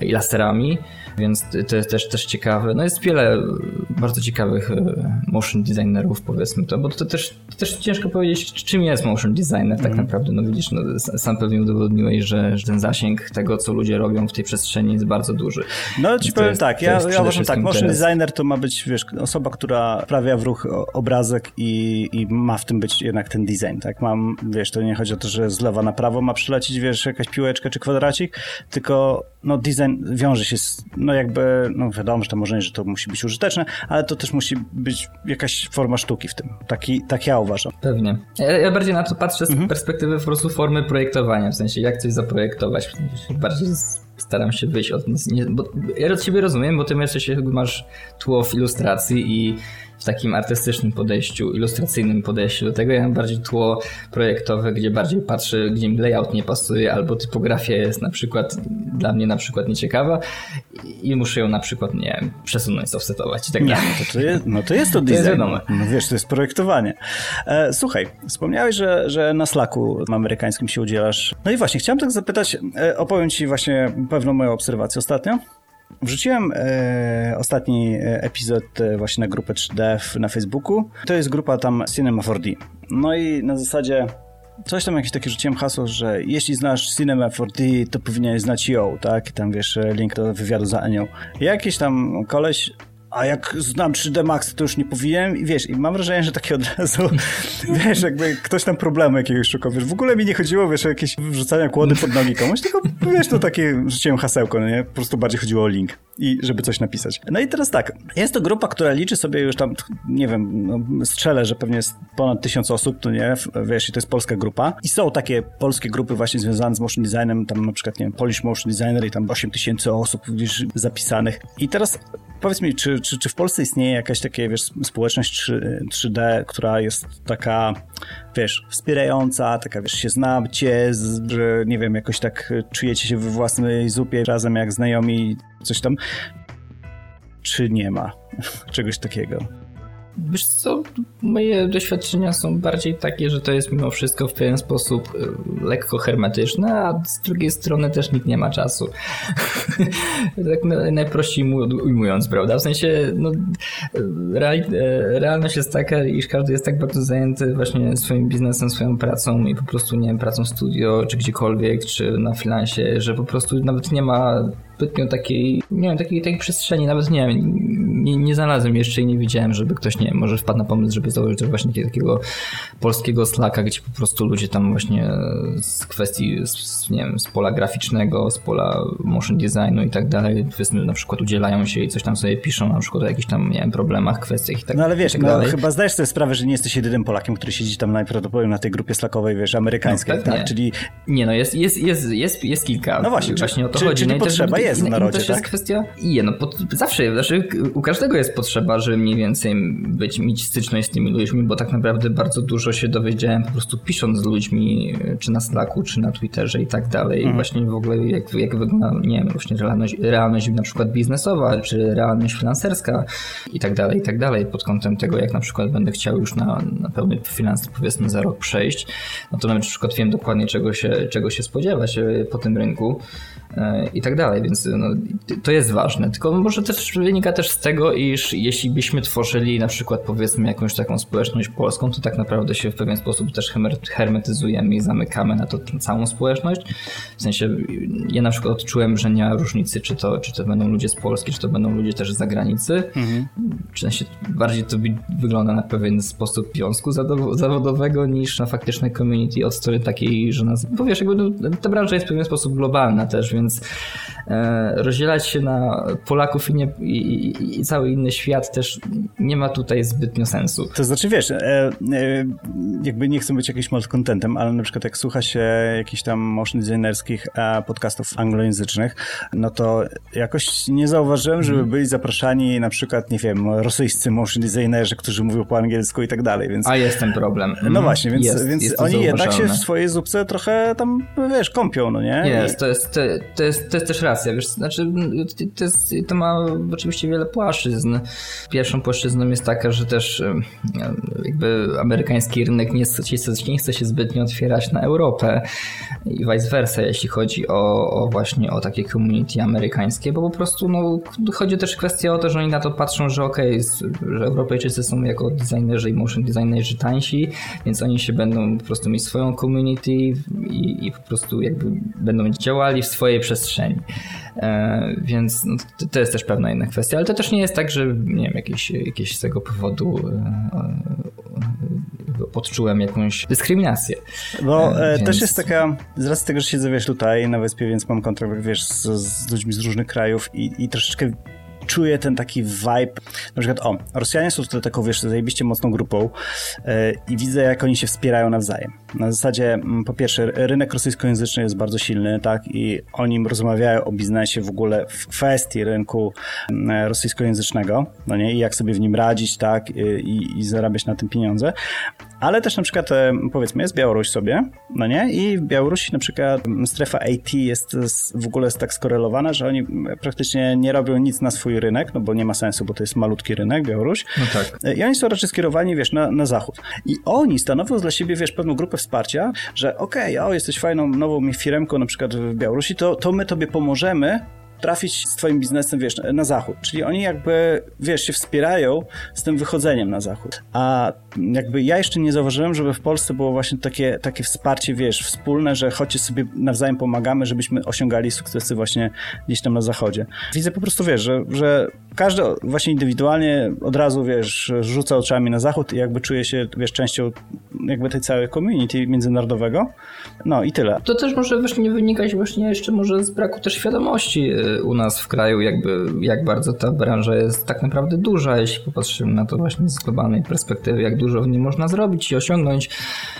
[SPEAKER 2] i laserami więc to jest też, też ciekawe. No jest wiele bardzo ciekawych e, motion designerów, powiedzmy to, bo to też, to też ciężko powiedzieć, czym jest motion designer tak mm. naprawdę. No widzisz, no, sam pewnie udowodniłeś, że, że ten zasięg tego, co ludzie robią w tej przestrzeni jest bardzo duży.
[SPEAKER 1] No ci powiem jest, tak, ja, ja uważam tak, motion teraz. designer to ma być, wiesz, osoba, która sprawia w ruch obrazek i, i ma w tym być jednak ten design, tak? Mam, wiesz, to nie chodzi o to, że z lewa na prawo ma przylecieć, wiesz, jakaś piłeczka czy kwadracik, tylko no design wiąże się z, no jakby, no wiadomo, że to może nie, że to musi być użyteczne, ale to też musi być jakaś forma sztuki w tym. Taki, tak ja uważam.
[SPEAKER 2] Pewnie. Ja, ja bardziej na to patrzę z mhm. perspektywy po prostu formy projektowania, w sensie jak coś zaprojektować. Bardziej staram się wyjść od... Nie, bo ja od ciebie rozumiem, bo ty jeszcze się masz tło w ilustracji i w takim artystycznym podejściu, ilustracyjnym podejściu do tego. Ja mam bardziej tło projektowe, gdzie bardziej patrzę, gdzie mi layout nie pasuje, albo typografia jest na przykład dla mnie na przykład nieciekawa i muszę ją na przykład, nie wiem, przesunąć, offsetować i tak dalej.
[SPEAKER 1] No to, jest, no to jest to design. To jest no wiesz, to jest projektowanie. E, słuchaj, wspomniałeś, że, że na Slacku amerykańskim się udzielasz. No i właśnie, chciałem tak zapytać, e, opowiem ci właśnie pewną moją obserwację ostatnio. Wrzuciłem e, ostatni e, epizod e, właśnie na grupę 3D na Facebooku. To jest grupa tam Cinema 4D. No i na zasadzie coś tam jakieś takie rzuciłem hasło, że jeśli znasz Cinema 4D, to powinieneś znać ją, tak? I tam wiesz, link do wywiadu za Anią. Jakiś tam koleś a jak znam 3D Max, to już nie powinienem i wiesz, i mam wrażenie, że takie od razu, [laughs] wiesz, jakby ktoś tam problemu jakiegoś szukał, wiesz, w ogóle mi nie chodziło, wiesz, o jakieś wrzucania kłody pod nogi komuś, tylko, wiesz, to takie, rzuciłem hasełko, no nie, po prostu bardziej chodziło o link i żeby coś napisać. No i teraz tak, jest to grupa, która liczy sobie już tam, nie wiem, no, strzelę, że pewnie jest ponad tysiąc osób, to nie, wiesz, i to jest polska grupa. I są takie polskie grupy właśnie związane z motion designem, tam na przykład, nie wiem, Polish Motion Designer i tam 8 tysięcy osób, wiesz, zapisanych. I teraz powiedz mi, czy, czy, czy w Polsce istnieje jakaś taka, wiesz, społeczność 3, 3D, która jest taka, wiesz, wspierająca, taka, wiesz, się znacie, nie wiem, jakoś tak czujecie się we własnej zupie razem jak znajomi, coś tam, czy nie ma [laughs] czegoś takiego?
[SPEAKER 2] Wiesz co, moje doświadczenia są bardziej takie, że to jest mimo wszystko w pewien sposób y, lekko hermetyczne, a z drugiej strony też nikt nie ma czasu. [laughs] tak najprościej ujmując, prawda? W sensie, no, real, e, realność jest taka, iż każdy jest tak bardzo zajęty właśnie swoim biznesem, swoją pracą i po prostu, nie wiem, pracą studio, czy gdziekolwiek, czy na freelancie, że po prostu nawet nie ma zbytnio takiej, nie wiem, takiej, takiej przestrzeni, nawet nie wiem, nie, nie znalazłem jeszcze i nie widziałem, żeby ktoś, nie wiem, może wpadł na pomysł, żeby założyć też właśnie takiego polskiego slacka, gdzie po prostu ludzie tam właśnie z kwestii, z, nie wiem, z pola graficznego, z pola motion designu i tak dalej, powiedzmy na przykład udzielają się i coś tam sobie piszą, na przykład o jakichś tam, nie wiem, problemach, kwestiach i tak
[SPEAKER 1] No ale wiesz,
[SPEAKER 2] tak
[SPEAKER 1] no, chyba zdajesz sobie sprawę, że nie jesteś jedynym Polakiem, który siedzi tam najprawdopodobniej na tej grupie slackowej, wiesz, amerykańskiej, no, tak? Czyli...
[SPEAKER 2] Nie, no jest, jest, jest, jest, jest kilka.
[SPEAKER 1] No właśnie,
[SPEAKER 2] właśnie
[SPEAKER 1] czy, o to czy, chodzi. Czyli no potrzeba też, jest w narodzie, też
[SPEAKER 2] tak? jest kwestia... Je, no pod, zawsze, znaczy u każdego jest potrzeba, żeby mniej więcej być, mieć styczność z tymi ludźmi, bo tak naprawdę bardzo dużo się dowiedziałem po prostu pisząc z ludźmi, czy na Slacku, czy na Twitterze i tak dalej. Mhm. Właśnie w ogóle jak, jak wygląda, nie wiem, właśnie realność, realność na przykład biznesowa, czy realność finanserska i tak dalej, i tak dalej, pod kątem tego, jak na przykład będę chciał już na, na pełny finans powiedzmy za rok przejść, no to na przykład wiem dokładnie czego się, czego się spodziewać e, po tym rynku e, i tak dalej, więc no, to jest ważne. Tylko może też wynika też z tego, iż jeśli byśmy tworzyli na przykład powiedzmy jakąś taką społeczność polską, to tak naprawdę się w pewien sposób też hermetyzujemy i zamykamy na to całą społeczność. W sensie ja na przykład odczułem, że nie ma różnicy, czy to, czy to będą ludzie z Polski, czy to będą ludzie też z zagranicy. Mhm. W sensie bardziej to wygląda na pewien sposób związku zawodowego niż na faktyczne community od strony takiej, że nas, bo wiesz, jakby no, ta branża jest w pewien sposób globalna też, więc e, rozdzielać się na Polaków i, nie, i, i, cały inny świat też nie ma tutaj zbytnio sensu.
[SPEAKER 1] To znaczy, wiesz, e, e, jakby nie chcę być jakimś malcontentem, ale na przykład jak słucha się jakichś tam motion designerskich podcastów anglojęzycznych, no to jakoś nie zauważyłem, żeby mhm. byli zapraszani na przykład, nie wiem, rosyjscy motion designerzy, którzy mówią po angielsku i tak dalej, więc...
[SPEAKER 2] A jest ten problem.
[SPEAKER 1] No mhm. właśnie, więc, jest, więc jest oni jednak się w swojej zupce trochę tam, wiesz, kąpią, no nie?
[SPEAKER 2] Jest, to jest, to, to jest, to jest też racja, wiesz, znaczy to, jest, to ma oczywiście wiele płaszczyzn. Pierwszą płaszczyzną jest taka, że też jakby amerykański rynek nie, nie chce się zbytnio otwierać na Europę i vice versa, jeśli chodzi o, o właśnie o takie community amerykańskie, bo po prostu no, chodzi też kwestia o to, że oni na to patrzą, że okej, okay, że Europejczycy są jako designerzy i motion designerzy tańsi, więc oni się będą po prostu mieć swoją community i, i po prostu jakby będą działali w swojej przestrzeni. E, więc no, to, jest też pewna inna kwestia, ale to też nie jest tak, że nie wiem, jakieś, jakieś z tego powodu e, e, odczułem jakąś dyskryminację.
[SPEAKER 1] Bo e, więc... też jest taka, z racji tego, że siedzę wiesz tutaj na wyspie, więc mam kontakt wiesz z, z ludźmi z różnych krajów i, i troszeczkę czuję ten taki vibe. Na przykład, o, Rosjanie są tutaj taką, wiesz, zajebiście mocną grupą yy, i widzę, jak oni się wspierają nawzajem. Na zasadzie, mm, po pierwsze, rynek rosyjskojęzyczny jest bardzo silny, tak, i oni rozmawiają o biznesie w ogóle w kwestii rynku mm, rosyjskojęzycznego, no nie, i jak sobie w nim radzić, tak, i, i zarabiać na tym pieniądze. Ale też na przykład, powiedzmy, jest Białoruś sobie, no nie? I w Białorusi na przykład strefa AT jest w ogóle jest tak skorelowana, że oni praktycznie nie robią nic na swój rynek, no bo nie ma sensu, bo to jest malutki rynek, Białoruś. No tak. E, I oni są raczej skierowani, wiesz, na, na zachód. I oni stanowią dla siebie, wiesz, pewną grupę wsparcia, że okej, okay, o, jesteś fajną, nową firmką na przykład w Białorusi, to, to my tobie pomożemy trafić z twoim biznesem, wiesz, na zachód. Czyli oni jakby, wiesz, się wspierają z tym wychodzeniem na zachód. A jakby ja jeszcze nie zauważyłem, żeby w Polsce było właśnie takie, takie wsparcie, wiesz, wspólne, że chodźcie sobie nawzajem pomagamy, żebyśmy osiągali sukcesy właśnie gdzieś tam na zachodzie. Widzę po prostu, wiesz, że, że każdy właśnie indywidualnie od razu, wiesz, rzuca oczami na zachód i jakby czuje się, wiesz, częścią jakby tej całej community międzynarodowego. No i tyle.
[SPEAKER 2] To też może właśnie wynikać właśnie jeszcze może z braku też świadomości y, u nas w kraju, jakby jak bardzo ta branża jest tak naprawdę duża, jeśli popatrzymy na to właśnie z globalnej perspektywy, jak dużo w niej można zrobić i osiągnąć,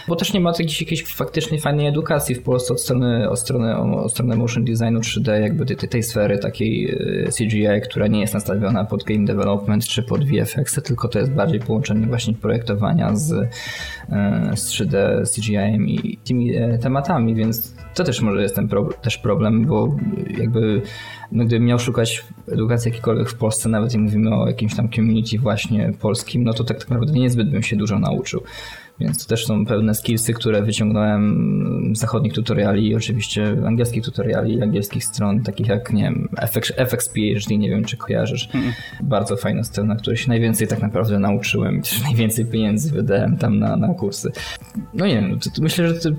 [SPEAKER 2] bo też nie ma jakiejś, jakiejś faktycznej fajnej edukacji w Polsce od strony, od strony, od strony motion designu 3D, jakby tej, tej sfery takiej y, CGI, która nie jest nastawiona pod game development czy pod VFX, tylko to jest bardziej połączenie właśnie projektowania z, y, z 3D, z CGI-em i tymi e, tematami, więc to też może jest ten pro, też problem, bo jakby no gdybym miał szukać edukacji jakiejkolwiek w Polsce, nawet jak mówimy o jakimś tam community właśnie polskim, no to tak, tak naprawdę niezbyt bym się dużo nauczył. Więc to też są pewne skillsy, które wyciągnąłem z zachodnich tutoriali i oczywiście angielskich tutoriali, angielskich stron, takich jak, nie wiem, FX, FX PhD, nie wiem czy kojarzysz. Mm. Bardzo fajna strona, której się najwięcej tak naprawdę nauczyłem i też [laughs] najwięcej pieniędzy wydałem tam na, na kursy. No nie wiem, to, to myślę, że to,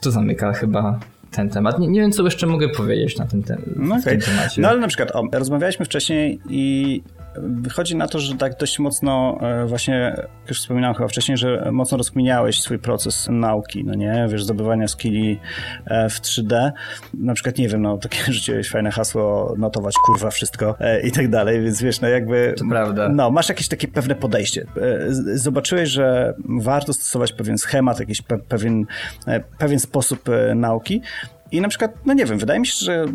[SPEAKER 2] to zamyka chyba ten temat. Nie, nie wiem, co jeszcze mogę powiedzieć na ten, ten, no okay. temacie.
[SPEAKER 1] No ale na przykład, o, rozmawialiśmy wcześniej i wychodzi na to, że tak dość mocno e, właśnie, jak już wspominałem chyba wcześniej, że mocno rozkminiałeś swój proces nauki, no nie, wiesz, zdobywania skilli e, w 3D. Na przykład, nie wiem, no takie [laughs] rzuciłeś fajne hasło, notować kurwa wszystko e, i tak dalej, więc wiesz, no jakby...
[SPEAKER 2] To prawda.
[SPEAKER 1] No, masz jakieś takie pewne podejście. Zobaczyłeś, że warto stosować pewien schemat, jakiś pe pewien, pewien sposób nauki, i na przykład, no nie wiem, wydaje mi się, że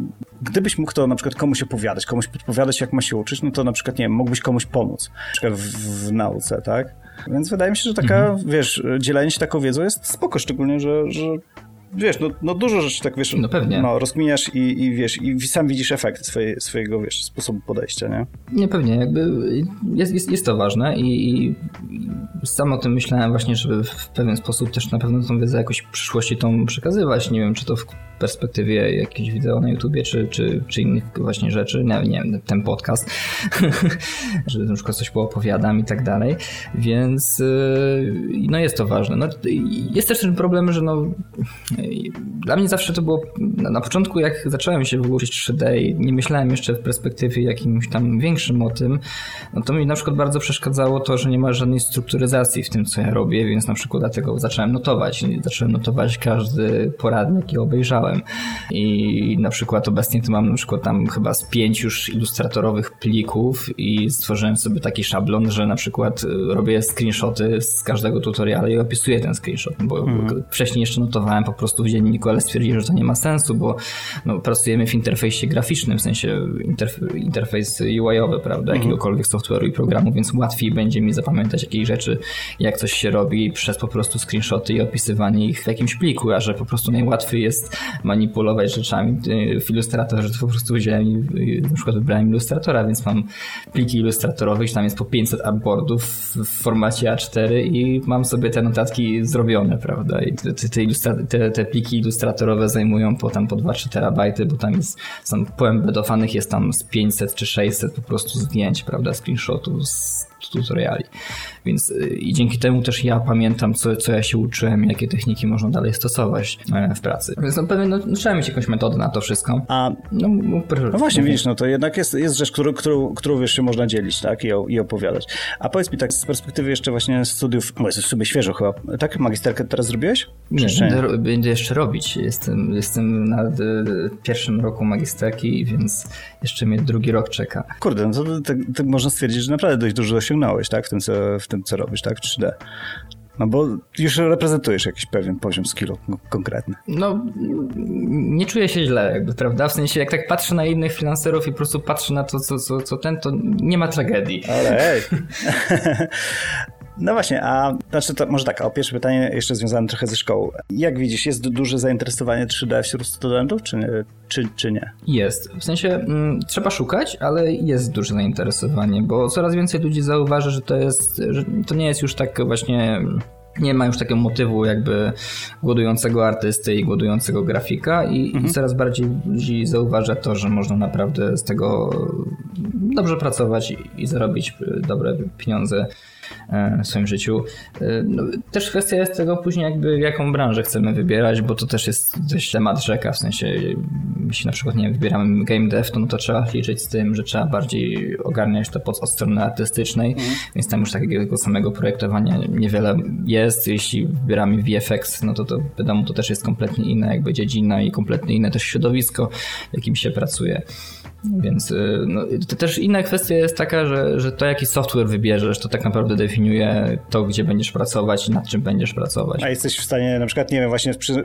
[SPEAKER 1] gdybyś mógł to na przykład komuś opowiadać, komuś podpowiadać, jak ma się uczyć, no to na przykład, nie wiem, mógłbyś komuś pomóc, na przykład w, w nauce, tak? Więc wydaje mi się, że taka, mhm. wiesz, dzielenie się taką wiedzą jest spoko, szczególnie, że, że wiesz, no, no dużo rzeczy tak, wiesz, no, pewnie. no rozkminiasz i, i wiesz, i sam widzisz efekt swoje, swojego, wiesz, sposobu podejścia, nie?
[SPEAKER 2] Nie, pewnie, jakby jest, jest, jest to ważne i, i, sam o tym myślałem właśnie, żeby w pewien sposób też na pewno tą wiedzę jakoś w przyszłości tą przekazywać, nie wiem, czy to w perspektywie jakichś wideo na YouTubie, czy, czy, czy innych właśnie rzeczy, nie, nie wiem, ten podcast, [laughs] że na przykład coś poopowiadam i tak dalej, więc y, no jest to ważne. No, jest też ten problem, że no dla mnie zawsze to było, na, początku jak zacząłem się w ogóle uczyć 3D i nie myślałem jeszcze w perspektywie jakimś tam większym o tym, no to mi na przykład bardzo przeszkadzało to, że nie ma żadnej strukturyzacji w tym, co ja robię, więc na przykład dlatego zacząłem notować. Zacząłem notować każdy poradnik, jaki obejrzałem. I na przykład obecnie to mam na przykład tam chyba z pięć już ilustratorowych plików i stworzyłem sobie taki szablon, że na przykład y, robię screenshoty z każdego tutoriala i opisuję ten screenshot, bo mhm. wcześniej jeszcze notowałem po prostu w dzienniku, ale stwierdziłem, że to nie ma sensu, bo no, pracujemy w interfejsie graficznym, w sensie interf interfejs UI-owy, prawda, mhm. jakiegokolwiek software'u i programu, więc łatwiej będzie mi zapamiętać jakieś rzeczy, jak coś się robi przez po prostu screenshoty i opisywanie ich w jakimś pliku, a że po prostu najłatwiej jest manipulować rzeczami w Illustratorze, to po prostu wziąłem i na przykład wybrałem Illustratora, więc mam pliki ilustratorowe, tam jest po 500 artboardów w formacie A4 i mam sobie te notatki zrobione, prawda, i te, te, te, te pliki ilustratorowe zajmują po tam po 2-3 terabajty, bo tam jest, są poembedowanych jest tam z 500 czy 600 po prostu zdjęć, prawda, screenshotów z tutoriali. Więc y, i dzięki temu też ja pamiętam, co, co ja się uczyłem, jakie techniki można dalej stosować e, w pracy. Więc no pewnie no, trzeba mieć jakąś metodę na to wszystko.
[SPEAKER 1] A no, no właśnie, widzisz, no to jednak jest, jest rzecz, którą, którą, którą wiesz, się można dzielić, tak, i, i opowiadać. A powiedz mi tak, z perspektywy jeszcze właśnie studiów, bo jesteś sobie świeżo chyba, tak? Magisterkę teraz zrobiłeś?
[SPEAKER 2] Nie, będę, będę, jeszcze robić. Jestem, jestem na pierwszym roku magisterki, więc jeszcze mnie drugi rok czeka.
[SPEAKER 1] Kurde, no to, to, to można stwierdzić, że naprawdę dość dużo osiągnąłeś, tak, w tym, co, w tym, co robisz, tak, 3D. No bo już reprezentujesz jakiś pewien poziom skillu konkretny.
[SPEAKER 2] No, nie czuję się źle, jakby, prawda? W sensie, jak tak patrzę na innych freelancerów i po prostu patrzę na to, co, co, co ten, to nie ma tragedii.
[SPEAKER 1] Ale ej. [laughs] No właśnie, a znaczy to może tak, o pierwsze pytanie jeszcze związane trochę ze szkołą. Jak widzisz, jest duże zainteresowanie 3D wśród studentów, czy, czy, czy nie?
[SPEAKER 2] Jest. W sensie m, mm, trzeba szukać, ale jest duże zainteresowanie, bo coraz więcej ludzi zauważy, że to jest, że to nie jest już tak właśnie nie ma już takiego motywu jakby głodującego artysty i głodującego grafika i, mhm. i, coraz bardziej ludzi zauważa to, że można naprawdę z tego dobrze pracować i, i zarobić dobre pieniądze w swoim życiu. E, no, też kwestia jest tego później jakby jaką branżę chcemy wybierać, bo to też jest dość temat rzeka, w sensie jeśli na przykład nie wybieramy game dev, to, no to trzeba liczyć z tym, że trzeba bardziej ogarniać to pod, od strony artystycznej, mm. więc tam już takiego samego projektowania niewiele jest. Jeśli wybieramy VFX, no to to wiadomo, to też jest kompletnie inna jakby dziedzina i kompletnie inne też środowisko, w jakim się pracuje. Więc y, no, to też inna kwestia jest taka, że, że to jaki software wybierzesz, to tak naprawdę definiuje to, gdzie będziesz pracować i nad czym będziesz pracować.
[SPEAKER 1] A jesteś w stanie, na przykład, nie wiem, właśnie przy,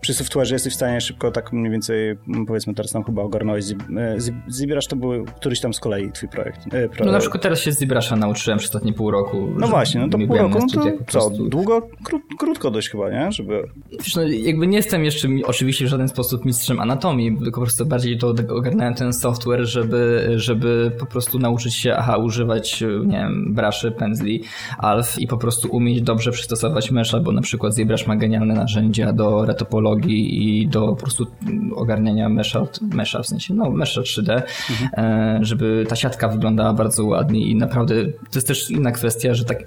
[SPEAKER 1] przy software'ze jesteś w stanie szybko tak mniej więcej, mm, powiedzmy teraz tam chyba ogarnąłeś e, ZBrush to był któryś tam z kolei twój projekt.
[SPEAKER 2] E, pro... No na przykład teraz się z ZBrusha nauczyłem przez ostatnie pół roku.
[SPEAKER 1] No właśnie, no to pół roku, no to co, długo, kró, krótko dość chyba, nie? Żeby...
[SPEAKER 2] Wiesz, no, jakby nie jestem jeszcze oczywiście w żaden sposób mistrzem anatomii, tylko po prostu bardziej to ogarnąłem ten software, żeby, żeby po prostu nauczyć się, aha, używać, nie wiem, braszy, pędzli, alf i po prostu umieć dobrze przystosować mesza, bo na przykład ZBrush ma genialne narzędzia do reto topologii i do po prostu ogarniania mesza, mesza w sensie, no mesza 3D, mhm. E, żeby ta siatka wyglądała bardzo ładnie i naprawdę to jest też inna kwestia, że tak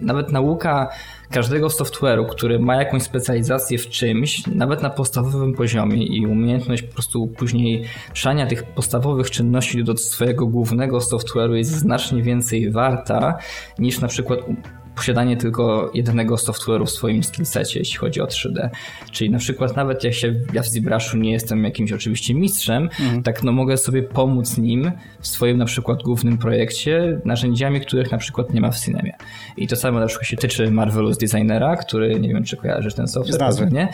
[SPEAKER 2] nawet nauka każdego software'u, który ma jakąś specjalizację w czymś, nawet na podstawowym poziomie i umiejętność po prostu później przania tych podstawowych czynności do swojego głównego software'u jest znacznie więcej warta niż na przykład posiadanie tylko jednego software'u w swoim skillsecie, jeśli chodzi o 3D. Czyli na przykład nawet jak się ja w ZBrushu nie jestem jakimś oczywiście mistrzem, mhm. tak no mogę sobie pomóc nim w swoim na przykład głównym projekcie narzędziami, których na przykład nie ma w Cinemie. I to samo na przykład się tyczy Marvelous Designera, który nie wiem czy kojarzysz ten software. Nie?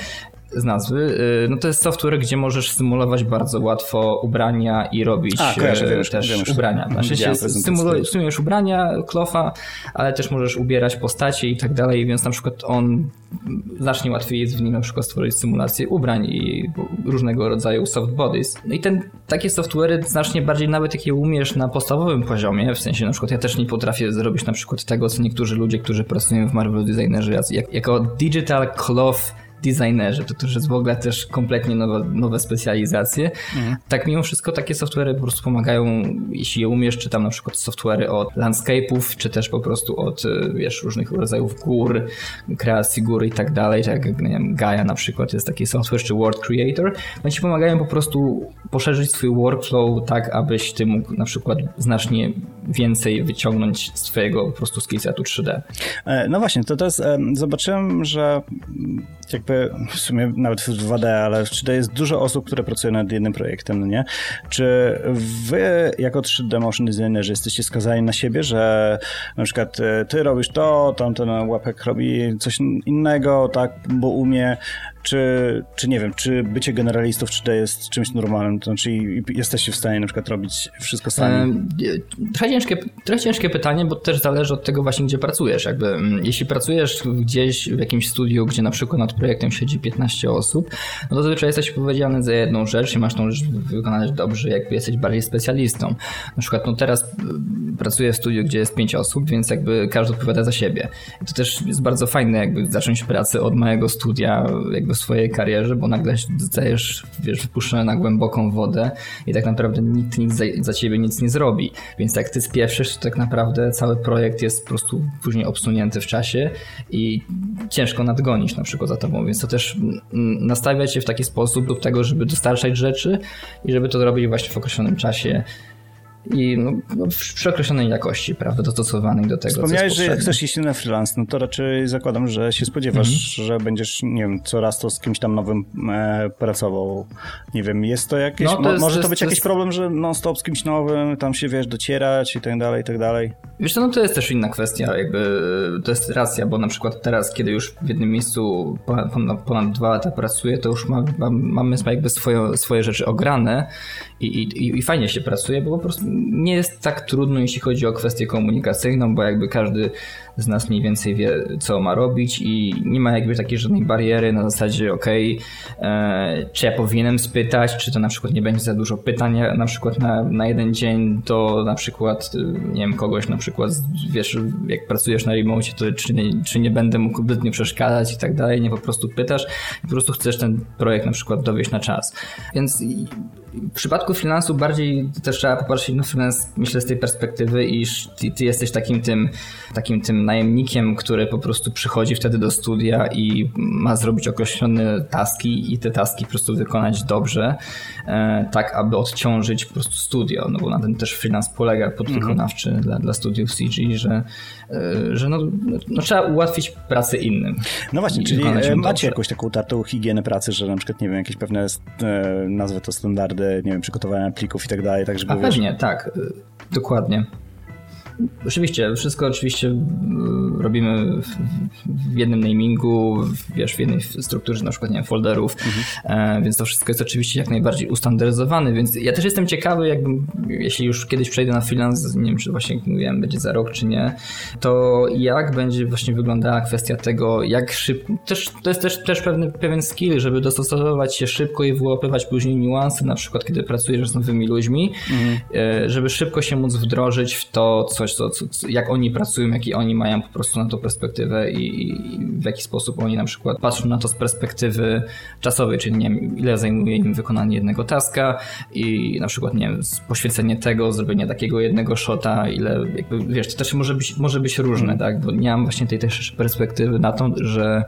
[SPEAKER 2] Z nazwy. Y, no to jest software, gdzie możesz symulować bardzo łatwo ubrania i robić A, kojarzę, y, wiesz, też wiesz, ubrania. Znaczy się symulujesz ubrania, klofa, ale też możesz ubierać postacie i tak dalej, więc na przykład on znacznie łatwiej jest w nim na przykład stworzyć symulację ubrań i różnego rodzaju soft bodies. No i ten, takie software'y znacznie bardziej nawet jak je umiesz na podstawowym poziomie, w sensie na przykład ja też nie potrafię zrobić na przykład tego, co niektórzy ludzie, którzy pracują w Marvel Designerze, jak, jako digital cloth designerzy, to też jest w ogóle też kompletnie nowe, nowe specjalizacje. Mhm. Tak mimo wszystko takie software'y po prostu pomagają, jeśli je umiesz, czy tam na przykład software'y od landscape'ów, czy też po prostu od y, wiesz, różnych rodzajów gór, kreacji gór i tak dalej, tak jak nie wiem, Gaia na przykład jest taki software, czy Word Creator, oni ci pomagają po prostu poszerzyć swój workflow tak, abyś ty mógł na przykład znacznie więcej wyciągnąć z twojego po prostu skillsetu 3D.
[SPEAKER 1] E, no właśnie, to teraz zobaczyłem, że jakby w sumie nawet w 2D, ale w 3D jest dużo osób, które pracują nad jednym projektem, no nie? Czy wy jako 3D motion designerzy jesteście skazani na siebie, że na przykład e, ty robisz to, tamten łapek robi coś innego, tak, bo umie, czy, czy nie wiem, czy bycie generalistą w 3D jest czymś normalnym, to znaczy jesteście w stanie na przykład robić wszystko sami?
[SPEAKER 2] Trochę ciężkie, trochę ciężkie pytanie, bo też zależy od tego właśnie, gdzie pracujesz. Jakby, mm, jeśli pracujesz gdzieś w jakimś studiu, gdzie na przykład nad projektem siedzi 15 osób, no to zazwyczaj jesteś powiedziany za jedną rzecz i masz tą rzecz wykonać dobrze, jakby jesteś bardziej specjalistą. Na przykład no teraz mm, pracuję w studiu, gdzie jest 5 osób, więc jakby każdy odpowiada za siebie. I to też jest bardzo fajne, jakby zacząć pracę od małego studia, jakby swojej karierze, bo nagle zostajesz, wiesz, wypuszczony na głęboką wodę i tak naprawdę nikt nic za, za ciebie nic nie zrobi. Więc jak ty spieprzysz, to tak naprawdę cały projekt jest po prostu później obsunięty w czasie i ciężko nadgonić na przykład za tobą, więc to też nastawia cię w taki sposób do tego, żeby dostarczać rzeczy i żeby to robić właśnie w określonym czasie i no, no, przy określonej jakości, prawda, dostosowanej do tego,
[SPEAKER 1] Wspomniałeś, że chcesz iść na freelance, no to raczej zakładam, że się spodziewasz, mhm. że będziesz, nie wiem, coraz to z kimś tam nowym e, pracował. Nie wiem, jest to jakieś, no, to jest, może to, jest, być to jakiś jest... problem, że non-stop z kimś nowym, tam się, wiesz, docierać i tak dalej, i tak dalej.
[SPEAKER 2] Wiesz co, no to jest też inna kwestia, jakby to jest racja, bo na przykład teraz, kiedy już w jednym miejscu ponad, ponad dwa lata pracuję, to już mam, mam, mamy jakby swoje, swoje rzeczy ograne i, i, i fajnie się pracuje, bo po prostu nie jest tak trudno, jeśli chodzi o kwestię komunikacyjną, bo jakby każdy z nas mniej więcej wie, co ma robić i nie ma jakby takiej żadnej bariery na zasadzie, ok, e, czy ja powinienem spytać, czy to na przykład nie będzie za dużo pytań na przykład na, na jeden dzień do na przykład, e, nie wiem, kogoś na przykład, wiesz, jak pracujesz na remote, to czy nie, czy nie będę mógł zbytnio przeszkadzać i tak dalej, nie po prostu pytasz po prostu chcesz ten projekt na przykład dowieść na czas. Więc w przypadku finansu bardziej też trzeba popatrzeć na finans, myślę, z tej perspektywy, iż ty, ty, jesteś takim tym, takim tym najemnikiem, który po prostu przychodzi wtedy do studia i ma zrobić określone taski i te taski po prostu wykonać dobrze, e, tak aby odciążyć po prostu studio, no bo na tym też finans polega podwykonawczy mhm. dla, dla studiów CG, że, e, że no, no, trzeba ułatwić pracę innym.
[SPEAKER 1] No właśnie, czyli macie dobrze. jakąś taką utartą higienę pracy, że na przykład, nie wiem, jakieś pewne, e, nazwę to standardy nie wiem, przygotowania plików i tak dalej, tak żeby...
[SPEAKER 2] A wiesz... pewnie, tak, dokładnie. Oczywiście, wszystko oczywiście y, robimy w jednym namingu, wiesz, w jednej strukturze na przykład, nie wiem, folderów, mhm. więc to wszystko jest oczywiście jak najbardziej ustandaryzowane, więc ja też jestem ciekawy, jakbym, jeśli już kiedyś przejdę na freelance, nie wiem, czy właśnie, jak mówiłem, będzie za rok, czy nie, to jak będzie właśnie wyglądała kwestia tego, jak szybko, też, to jest też, też pewny, pewien skill, żeby dostosowywać się szybko i wyłapywać później niuanse, na przykład, kiedy pracujesz z nowymi ludźmi, mhm. E, żeby szybko się móc wdrożyć w to, coś, coś, co, co, jak oni pracują, jaki oni mają po prostu na to perspektywę i, i, w jaki sposób oni na przykład patrzą na to z perspektywy czasowej, czyli nie wiem, ile zajmuje im wykonanie jednego taska i na przykład, nie wiem, poświęcenie tego, zrobienie takiego jednego shota, ile, jakby, wiesz, to też może być, może być różne, mm. tak, bo nie mam właśnie tej też perspektywy na to, że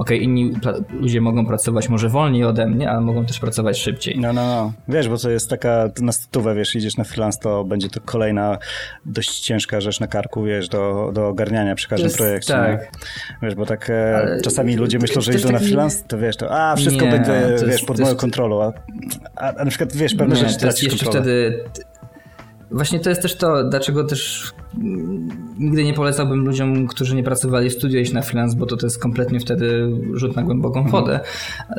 [SPEAKER 2] okej, okay, inni ludzie mogą pracować może wolniej ode mnie, ale mogą też pracować szybciej.
[SPEAKER 1] No, no, no. Wiesz, bo to jest taka, na stówę, wiesz, idziesz na freelance, to będzie to kolejna dość ciężka rzecz na karku, wiesz, do, do ogarniania przy każdym jest, projekcie. Tak. Wiesz, bo tak e, ale czasami ludzie myślą, że idą taki... na freelance, to wiesz, to a, wszystko nie, będzie, jest, wiesz, pod moją kontrolą, a, a, a, na przykład, wiesz, pewne nie, rzeczy tracisz kontrolę. wtedy
[SPEAKER 2] Właśnie to jest też to, dlaczego też nigdy nie polecałbym ludziom, którzy nie pracowali w studio iść na freelance, bo to, to jest kompletnie wtedy rzut na głęboką mhm. wodę.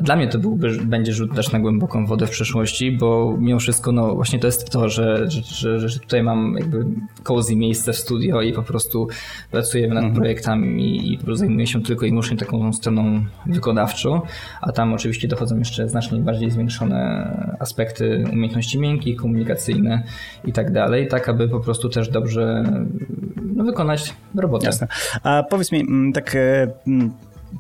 [SPEAKER 2] Dla mnie to byłby, będzie rzut też na głęboką wodę w przyszłości, bo mimo wszystko, no właśnie to jest to, że, że, że tutaj mam jakby cozy miejsce w studio i po prostu pracuję nad mhm. projektami i po prostu zajmuję się tylko i wyłącznie taką stroną wykonawczą, a tam oczywiście dochodzą jeszcze znacznie bardziej zwiększone aspekty umiejętności miękkich, komunikacyjne i tak dalej, tak aby po prostu też dobrze no, wykonać robotę.
[SPEAKER 1] Jasne. A powiedz mi, mm, tak e, mm,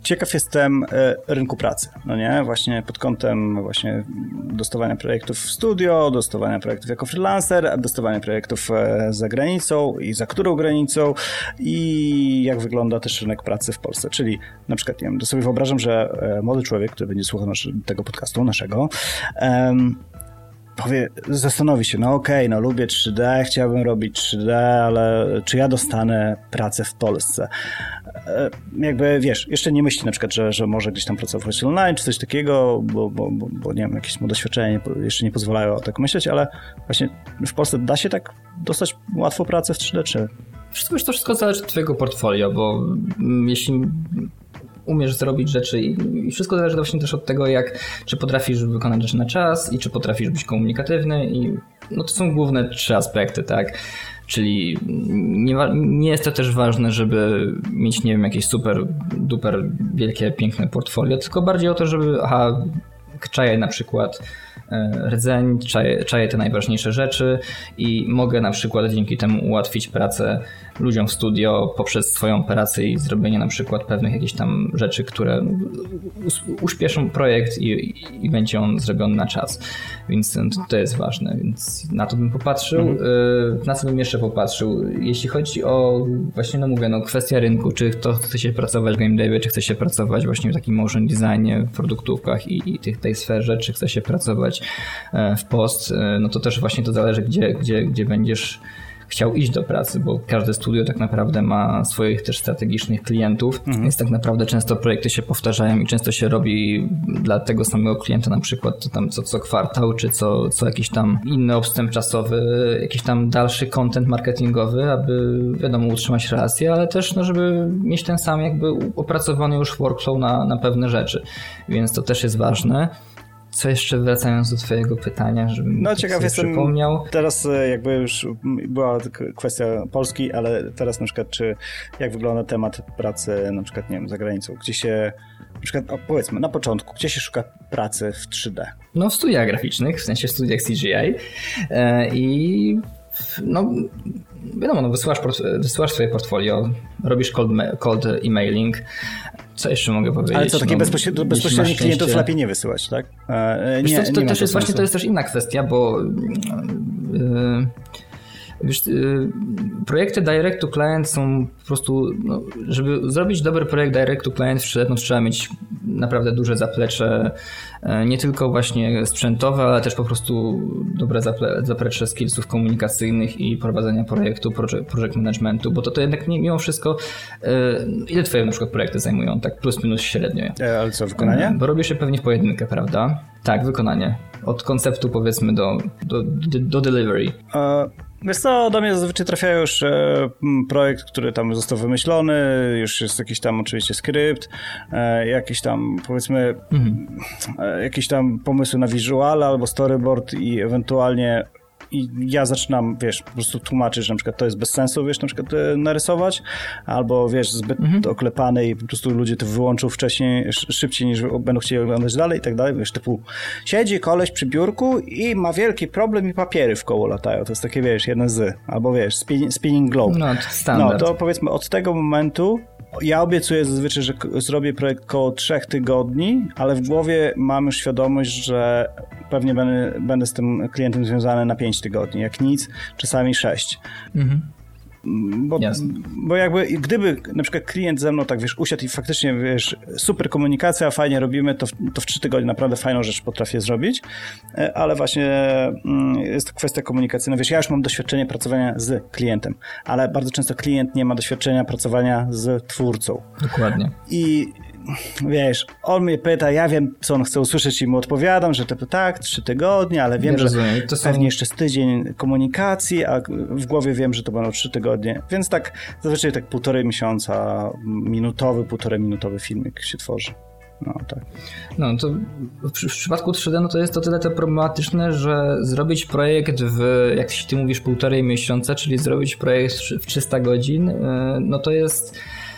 [SPEAKER 1] ciekaw jestem e, rynku pracy, no nie? Właśnie pod kątem właśnie dostawania projektów w studio, dostawania projektów jako freelancer, dostawania projektów e, za granicą i za którą granicą i jak wygląda też rynek pracy w Polsce. Czyli na przykład, nie wiem, sobie wyobrażam, że młody człowiek, który będzie słuchał nasz, tego podcastu naszego, um, powie, zastanowi się, no okej, okay, no lubię 3D, chciałbym robić 3D, ale czy ja dostanę pracę w Polsce? E, jakby, wiesz, jeszcze nie myśli na przykład, że, że może gdzieś tam pracować online, czy coś takiego, bo, bo, bo, bo nie wiem, jakieś mu doświadczenia jeszcze nie pozwalają tak myśleć, ale właśnie w Polsce da się tak dostać łatwo pracę w 3D, czy...
[SPEAKER 2] Wszystko, to wszystko zależy od twojego portfolio, bo jeśli umiesz zrobić rzeczy i, wszystko zależy właśnie też od tego, jak, czy potrafisz wykonać rzeczy na czas i czy potrafisz być komunikatywny i no to są główne trzy aspekty, tak? Czyli nie, nie jest to też ważne, żeby mieć, nie wiem, jakieś super, duper wielkie, piękne portfolio, tylko bardziej o to, żeby aha, czaję na przykład rdzeń, czaję, czaję te najważniejsze rzeczy i mogę na przykład dzięki temu ułatwić pracę ludziom w studio poprzez swoją operację i zrobienie na przykład pewnych jakichś tam rzeczy, które uśpieszą projekt i, i będzie on zrobiony na czas. Więc to jest ważne, więc na to bym popatrzył. Mhm. Y, na co bym jeszcze popatrzył? Jeśli chodzi o właśnie, no mówię, no kwestia rynku, czy kto chce się pracować w game devie, czy chce się pracować właśnie w takim motion designie, w produktówkach i, i tych, tej sferze, czy chce się pracować e, w post, e, no to też właśnie to zależy, gdzie, gdzie, gdzie będziesz chciał iść do pracy, bo każde studio tak naprawdę ma swoich też strategicznych klientów, mhm. więc tak naprawdę często projekty się powtarzają i często się robi dla tego samego klienta na przykład tam co, co kwartał, czy co, co jakiś tam inny obstęp czasowy, jakiś tam dalszy content marketingowy, aby wiadomo utrzymać relacje, ale też no, żeby mieć ten sam jakby opracowany już workflow na, na pewne rzeczy, więc to też jest ważne. Co jeszcze wracając do twojego pytania, żebym no, ciekaw jestem, przypomniał.
[SPEAKER 1] Teraz e, jakby już była kwestia Polski, ale teraz na przykład czy jak wygląda temat pracy na przykład nie wiem, za granicą, gdzie się na przykład, powiedzmy, na początku, gdzie się szuka pracy w 3D?
[SPEAKER 2] No w studiach graficznych, w sensie w studiach CGI e, i no wiadomo, no wysyłasz, wysyłasz swoje portfolio, robisz cold, cold emailing, co jeszcze mogę powiedzieć?
[SPEAKER 1] Ale co, takie no, bezpośrednio, bezpośrednich klientów lepiej nie wysyłać, tak?
[SPEAKER 2] E, nie, to, to, też jest właśnie to jest też inna kwestia, bo yy, Wiesz, y, projekty direct to client są po prostu, no, żeby zrobić dobry projekt direct to client w no, trzeba mieć naprawdę duże zaplecze, e, nie tylko właśnie sprzętowe, ale też po prostu dobre zaplecze skillsów komunikacyjnych i prowadzenia projektu, project managementu, bo to, to jednak mimo wszystko, e, ile twoje na przykład projekty zajmują, tak plus minus średnio?
[SPEAKER 1] E, ale co, wykonanie?
[SPEAKER 2] Bo robisz je pewnie w pojedynkę, prawda? Tak, wykonanie. Od konceptu powiedzmy do, do, do delivery.
[SPEAKER 1] Wiesz co, do mnie zazwyczaj trafia już e, projekt, który tam został wymyślony, już jest jakiś tam oczywiście skrypt, e, jakiś tam powiedzmy mhm. e, jakieś tam pomysły na visual albo storyboard i ewentualnie i ja zaczynam, wiesz, po prostu tłumaczyć, że na przykład to jest bez sensu, wiesz, na przykład e, narysować, albo wiesz, zbyt mhm. oklepany i po prostu ludzie to wyłączą wcześniej, szybciej niż będą chcieli oglądać dalej i tak dalej, wiesz, typu siedzi koleś przy biurku i ma wielki problem i papiery w koło latają, to jest takie, wiesz, jeden z, albo wiesz, spinning, spinning globe.
[SPEAKER 2] No, standard.
[SPEAKER 1] No, to powiedzmy od tego momentu ja obiecuję zazwyczaj, że zrobię projekt około trzech tygodni, ale w głowie mam już świadomość, że pewnie będę, będę z tym klientem związany na pięć tygodni. Jak nic, czasami sześć. Mhm. Bo, bo jakby gdyby na przykład klient ze mną tak wiesz, usiadł i faktycznie wiesz, super komunikacja, fajnie robimy, to w, to w trzy tygodnie naprawdę fajną rzecz potrafię zrobić, e, ale właśnie mm, jest to kwestia komunikacyjna. Wiesz, ja już mam doświadczenie pracowania z klientem, ale bardzo często klient nie ma doświadczenia pracowania z twórcą.
[SPEAKER 2] Dokładnie.
[SPEAKER 1] I wiesz, on mnie pyta, ja wiem, co on chce usłyszeć i mu odpowiadam, że to tak, trzy tygodnie, ale wiem, że to są... pewnie jeszcze z tydzień komunikacji, a w głowie wiem, że to będą trzy tygodnie, więc tak zazwyczaj tak półtorej miesiąca, minutowy, półtorej minutowy filmik się tworzy. No, tak.
[SPEAKER 2] No to w, w przypadku 3D no to jest to tyle to problematyczne, że zrobić projekt w, jak ty mówisz, półtorej miesiąca, czyli zrobić projekt w 300 godzin, y, no to jest E,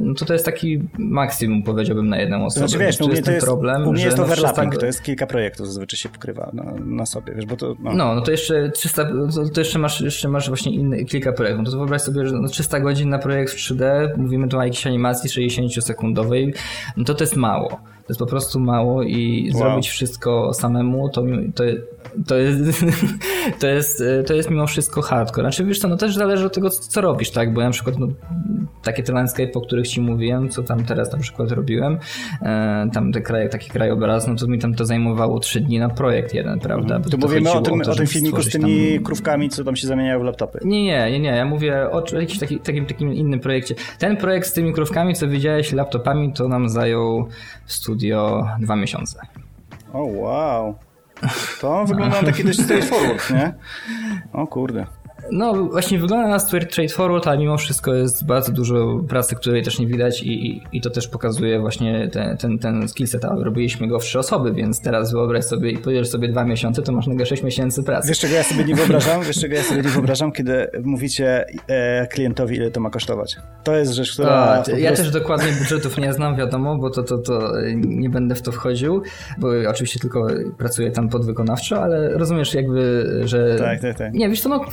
[SPEAKER 2] no to to jest taki maksimum, powiedziałbym, na jedną osobę.
[SPEAKER 1] Znaczy, wiesz, no, u mnie to jest, problem, u mnie jest overlapping, to jest kilka projektów zazwyczaj się pokrywa na, na sobie, wiesz, bo to...
[SPEAKER 2] No. no, no to jeszcze 300, to, to, jeszcze masz, jeszcze masz właśnie inny, kilka projektów. No to wyobraź sobie, że no 300 godzin na projekt w 3D, mówimy tu o jakiejś animacji 60-sekundowej, no to to jest mało. To jest po prostu mało i wow. zrobić wszystko samemu, to, to, to jest, [laughs] to jest, to jest mimo wszystko hardcore. Znaczy wiesz co, no też zależy od tego, co robisz, tak? Bo ja na przykład no, takie te landscape, o których ci mówiłem, co tam teraz na przykład robiłem, e, tam te kraje, taki krajobraz, no to mi tam to zajmowało trzy dni na projekt jeden, prawda?
[SPEAKER 1] Bo tu mówimy o tym, o, to, o tym filmiku z tymi tam... krówkami, co tam się zamieniają w laptopy.
[SPEAKER 2] Nie, nie, nie, nie. Ja mówię o jakimś taki, takim, takim innym projekcie. Ten projekt z tymi krówkami, co widziałeś laptopami, to nam zajął w studio dwa miesiące.
[SPEAKER 1] O, wow. To wygląda na taki dość straightforward, nie? O kurde.
[SPEAKER 2] No właśnie wygląda na straightforward, ale mimo wszystko jest bardzo dużo pracy, której też nie widać i, i, i to też pokazuje właśnie ten, ten, ten skillset, ale robiliśmy go w trzy osoby, więc teraz wyobraź sobie i powiesz sobie dwa miesiące, to masz nagle sześć miesięcy pracy.
[SPEAKER 1] Wiesz czego ja sobie nie wyobrażam? Wiesz czego ja sobie nie wyobrażam, kiedy mówicie e, klientowi ile to ma kosztować. To jest rzecz, która... A,
[SPEAKER 2] ja też dokładnie budżetów nie znam, wiadomo, bo to, to, to nie będę w to wchodził, bo oczywiście tylko pracuję tam podwykonawczo, ale rozumiesz jakby, że...
[SPEAKER 1] Tak, tak, tak.
[SPEAKER 2] Nie, wiesz co, no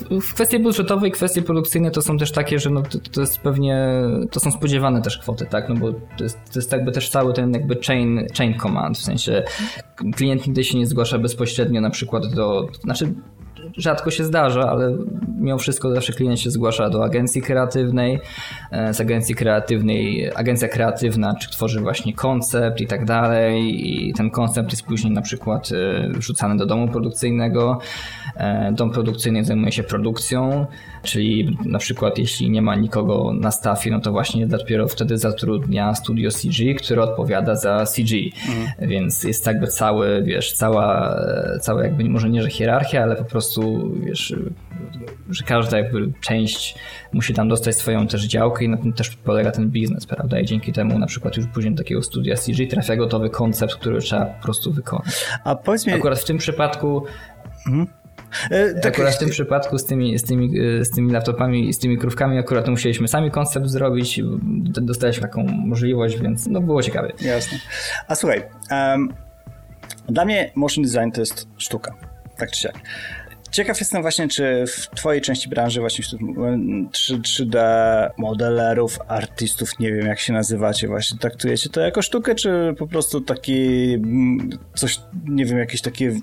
[SPEAKER 2] kwestie budżetowe i kwestie produkcyjne to są też takie, że no to, to jest pewnie, to są spodziewane też kwoty, tak, no bo to jest, to jest jakby też cały ten jakby chain, chain command, w sensie klient nigdy się nie zgłasza bezpośrednio na przykład do, znaczy rzadko się zdarza, ale mimo wszystko zawsze klient się zgłasza do agencji kreatywnej. E, z agencji kreatywnej, agencja kreatywna czy tworzy właśnie koncept i tak dalej i ten koncept jest później na przykład e, wrzucany do domu produkcyjnego. E, dom produkcyjny zajmuje się produkcją, czyli na przykład jeśli nie ma nikogo na stafie, no to właśnie dopiero wtedy zatrudnia studio CG, które odpowiada za CG. Mhm. Więc jest jakby cały, wiesz, cała, cała jakby może nie, że hierarchia, ale po prostu wiesz, że każda jakby część musi tam dostać swoją też działkę i na tym też polega ten biznes, prawda? I dzięki temu na przykład już później do takiego studia CG trafia gotowy koncept, który trzeba po prostu wykonać. A powiedz mi... Akurat w tym przypadku mhm. E, tak, akurat w tym przypadku z tymi, z, tymi, e, z tymi laptopami i z tymi krówkami akurat musieliśmy sami koncept zrobić, dostaliśmy taką możliwość, więc no było ciekawe.
[SPEAKER 1] Jasne. A słuchaj, um, dla mnie motion design to jest sztuka, tak czy siak. Ciekaw jestem właśnie, czy w twojej części branży właśnie 3, d modelerów, artystów, nie wiem jak się nazywacie, właśnie traktujecie to jako sztukę, czy po prostu taki coś, nie wiem, jakieś takie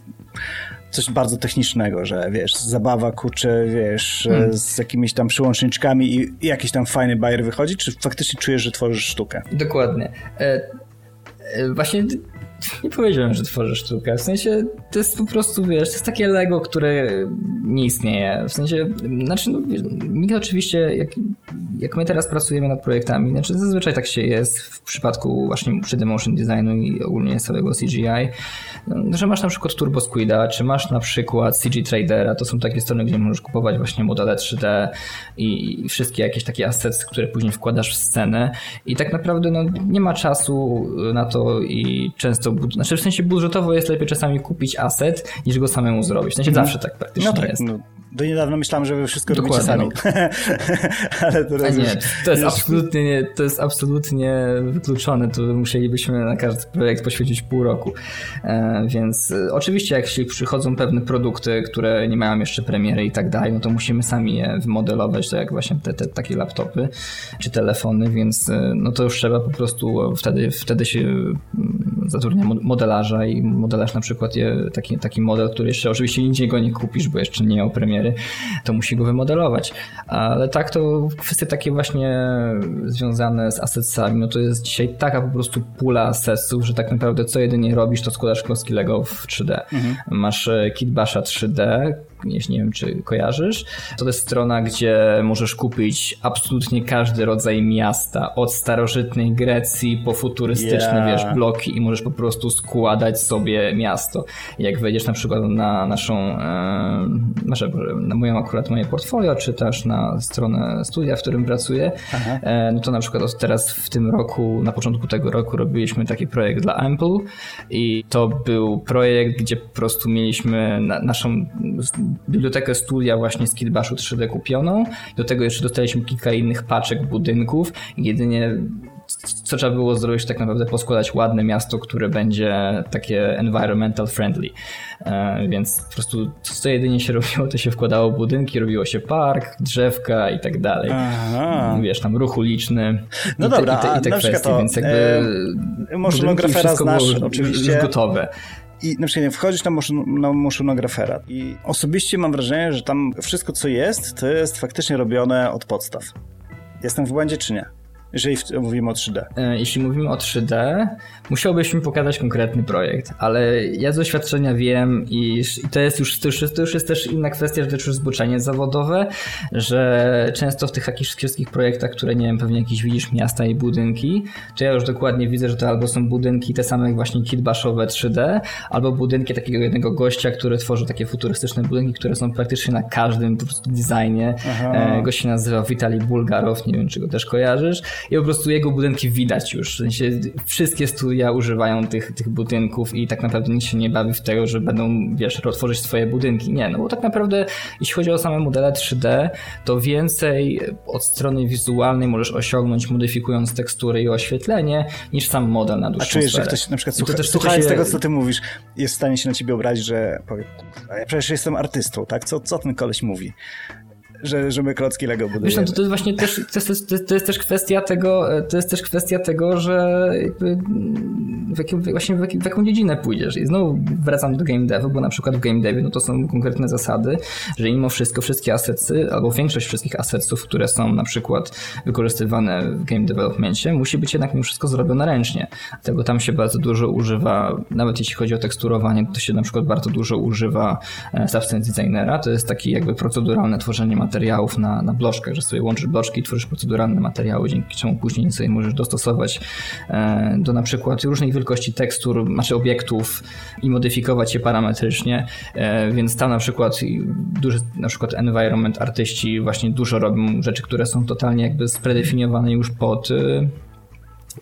[SPEAKER 1] coś bardzo technicznego, że wiesz, zabawa, kurczę, wiesz, hmm. z jakimiś tam przyłączniczkami i, i jakiś tam fajny bajer wychodzi, czy faktycznie czujesz, że tworzysz sztukę?
[SPEAKER 2] Dokładnie. E, e, właśnie nie powiedziałem, że tworzę sztukę. W sensie to jest po prostu, wiesz, to jest takie Lego, które nie istnieje. W sensie, znaczy, no, mi oczywiście, jak, jak my teraz pracujemy nad projektami, znaczy zazwyczaj tak się jest w przypadku właśnie 3D motion designu i ogólnie całego CGI, no, że masz na przykład Turbo Squida, czy masz na przykład CG Tradera, to są takie strony, gdzie możesz kupować właśnie modele 3D i, i wszystkie jakieś takie assets, które później wkładasz w scenę i tak naprawdę no, nie ma czasu na to i często często, znaczy w sensie budżetowo jest lepiej czasami kupić asset, niż go samemu zrobić. W sensie mm. zawsze tak praktycznie no tak, jest. No,
[SPEAKER 1] do niedawna myślałem, że wy wszystko Dokładnie, robicie sami. No. [laughs]
[SPEAKER 2] Ale teraz nie, to jest, absolutnie nie, to jest absolutnie wykluczone. To musielibyśmy na każdy projekt poświęcić pół roku. E, więc e, oczywiście jak jeśli przychodzą pewne produkty, które nie mają jeszcze premiery i tak dalej, no to musimy sami je wymodelować, tak jak właśnie te, te takie laptopy czy telefony, więc e, no to już trzeba po prostu wtedy, wtedy się mm, zatrudnia modelarza i modelarz na przykład je, taki, taki model, który jeszcze oczywiście nigdzie go nie kupisz, bo jeszcze nie miał premiery to musi go wymodelować. Ale tak to kwestie takie właśnie związane z assetsami, no to jest dzisiaj taka po prostu pula assetsów, że tak naprawdę co jedynie robisz, to składasz klocki Lego w 3D. Mhm. Masz e, Kitbasha 3D, jeśli nie wiem, czy kojarzysz. To jest strona, gdzie możesz kupić absolutnie każdy rodzaj miasta, od starożytnej Grecji po futurystyczne, yeah. wiesz, bloki i możesz po prostu składać sobie miasto. Jak wejdziesz na przykład na naszą, nasze, na moją akurat moje portfolio, czy też na stronę studia, w którym pracuję, no to na przykład teraz w tym roku, na początku tego roku robiliśmy taki projekt dla Ample i to był projekt, gdzie po prostu mieliśmy na, naszą bibliotekę studia właśnie z Kitbashu 3D kupioną. Do tego jeszcze dostaliśmy kilka innych paczek budynków. Jedynie co trzeba było zrobić, tak naprawdę poskładać ładne miasto, które będzie takie environmental friendly. E, więc po prostu co jedynie się robiło, to się wkładało budynki, robiło się park, drzewka i tak dalej. Aha. Wiesz, tam ruch uliczny
[SPEAKER 1] no i, dobra, te, i te, i te kwestie, to, więc jakby e, Motionografera znasz oczywiście. Już
[SPEAKER 2] gotowe.
[SPEAKER 1] I na przykład wchodzisz na, motion, na motionografera i osobiście mam wrażenie, że tam wszystko co jest, to jest faktycznie robione od podstaw. Jestem w błędzie czy nie? Jeżeli mówimy o 3D.
[SPEAKER 2] E, jeśli mówimy o 3D, musiałbyś mi pokazać konkretny projekt, ale ja z doświadczenia wiem i to jest już, to już, to już jest też inna kwestia, że to już zboczenie zawodowe, że często w tych jakichś wszystkich projektach, które nie wiem, pewnie jakieś widzisz miasta i budynki, to ja już dokładnie widzę, że to albo są budynki te same jak właśnie kitbaszowe 3D, albo budynki takiego jednego gościa, który tworzy takie futurystyczne budynki, które są praktycznie na każdym po prostu designie. Aha. E, gość się nazywa Witali Bulgarow, nie wiem czy go też kojarzysz i po prostu jego budynki widać już. W sensie wszystkie studia używają tych, tych budynków i tak naprawdę nikt się nie bawi w tego, że będą, wiesz, otworzyć swoje budynki. Nie, no bo tak naprawdę jeśli chodzi o same modele 3D, to więcej od strony wizualnej możesz osiągnąć modyfikując tekstury i oświetlenie niż sam model na dłuższą
[SPEAKER 1] A czujesz, że ktoś na przykład słucha, słuchając się... tego, co ty mówisz, jest w stanie się na ciebie obrazić, że powie, ja przecież jestem artystą, tak? Co, co ten koleś mówi? Że, że my klocki Lego budujemy. Wiesz,
[SPEAKER 2] no to, to jest właśnie też, to jest, to, jest, to jest też kwestia tego, to jest też kwestia tego, że w jakim, właśnie w, jakim, w jaką dziedzinę pójdziesz. I znowu wracam do game devu, bo na przykład w game devie no to są konkretne zasady, że mimo wszystko wszystkie asetsy, albo większość wszystkich asetsów, które są na przykład wykorzystywane w game developmentie, musi być jednak mimo wszystko zrobione ręcznie. Dlatego tam się bardzo dużo używa, nawet jeśli chodzi o teksturowanie, to się na przykład bardzo dużo używa e, Substance Designera. To jest taki jakby proceduralne tworzenie materiału materiałów na, na bloczkach, że sobie łączysz bloczki i tworzysz proceduralne materiały, dzięki czemu później sobie możesz dostosować e, do na przykład różnej wielkości tekstur, znaczy obiektów i modyfikować je parametrycznie, e, więc tam na przykład duży na przykład environment artyści właśnie dużo robią rzeczy, które są totalnie jakby spredefiniowane już pod e,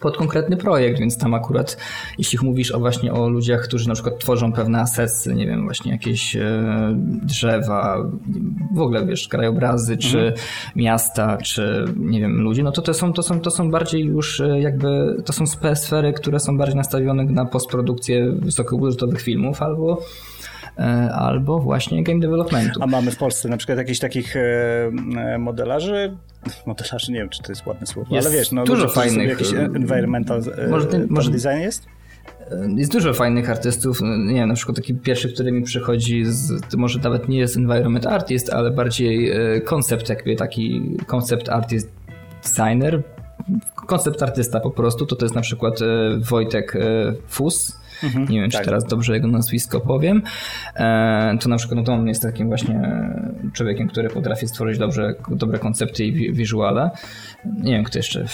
[SPEAKER 2] pod konkretny projekt, więc tam akurat jeśli mówisz o właśnie o ludziach, którzy na przykład tworzą pewne asetsy, nie wiem, właśnie jakieś e, drzewa, w ogóle wiesz, krajobrazy, mhm. czy miasta, czy nie wiem, ludzi, no to to są, to są, to są bardziej już e, jakby, to są sfery, które są bardziej nastawione na postprodukcję wysokobudżetowych filmów albo albo właśnie game developmentu.
[SPEAKER 1] A mamy w Polsce na przykład jakichś takich modelarzy, modelarzy, nie wiem, czy to jest ładne słowo, jest ale wiesz, no
[SPEAKER 2] dużo fajnych.
[SPEAKER 1] Jakiś environmental może, ten, może design jest?
[SPEAKER 2] Jest dużo fajnych artystów. No, nie wiem, na przykład taki pierwszy, który mi przychodzi, z, może nawet nie jest environment artist, ale bardziej koncept, jakby taki koncept artist designer, koncept artysta po prostu, to to jest na przykład e, Wojtek e, Fus Mhm, nie wiem, tak. czy teraz dobrze jego nazwisko powiem. E, to na przykład no to on jest takim właśnie człowiekiem, który potrafi stworzyć dobrze, dobre koncepty i wizuale. Nie wiem, kto jeszcze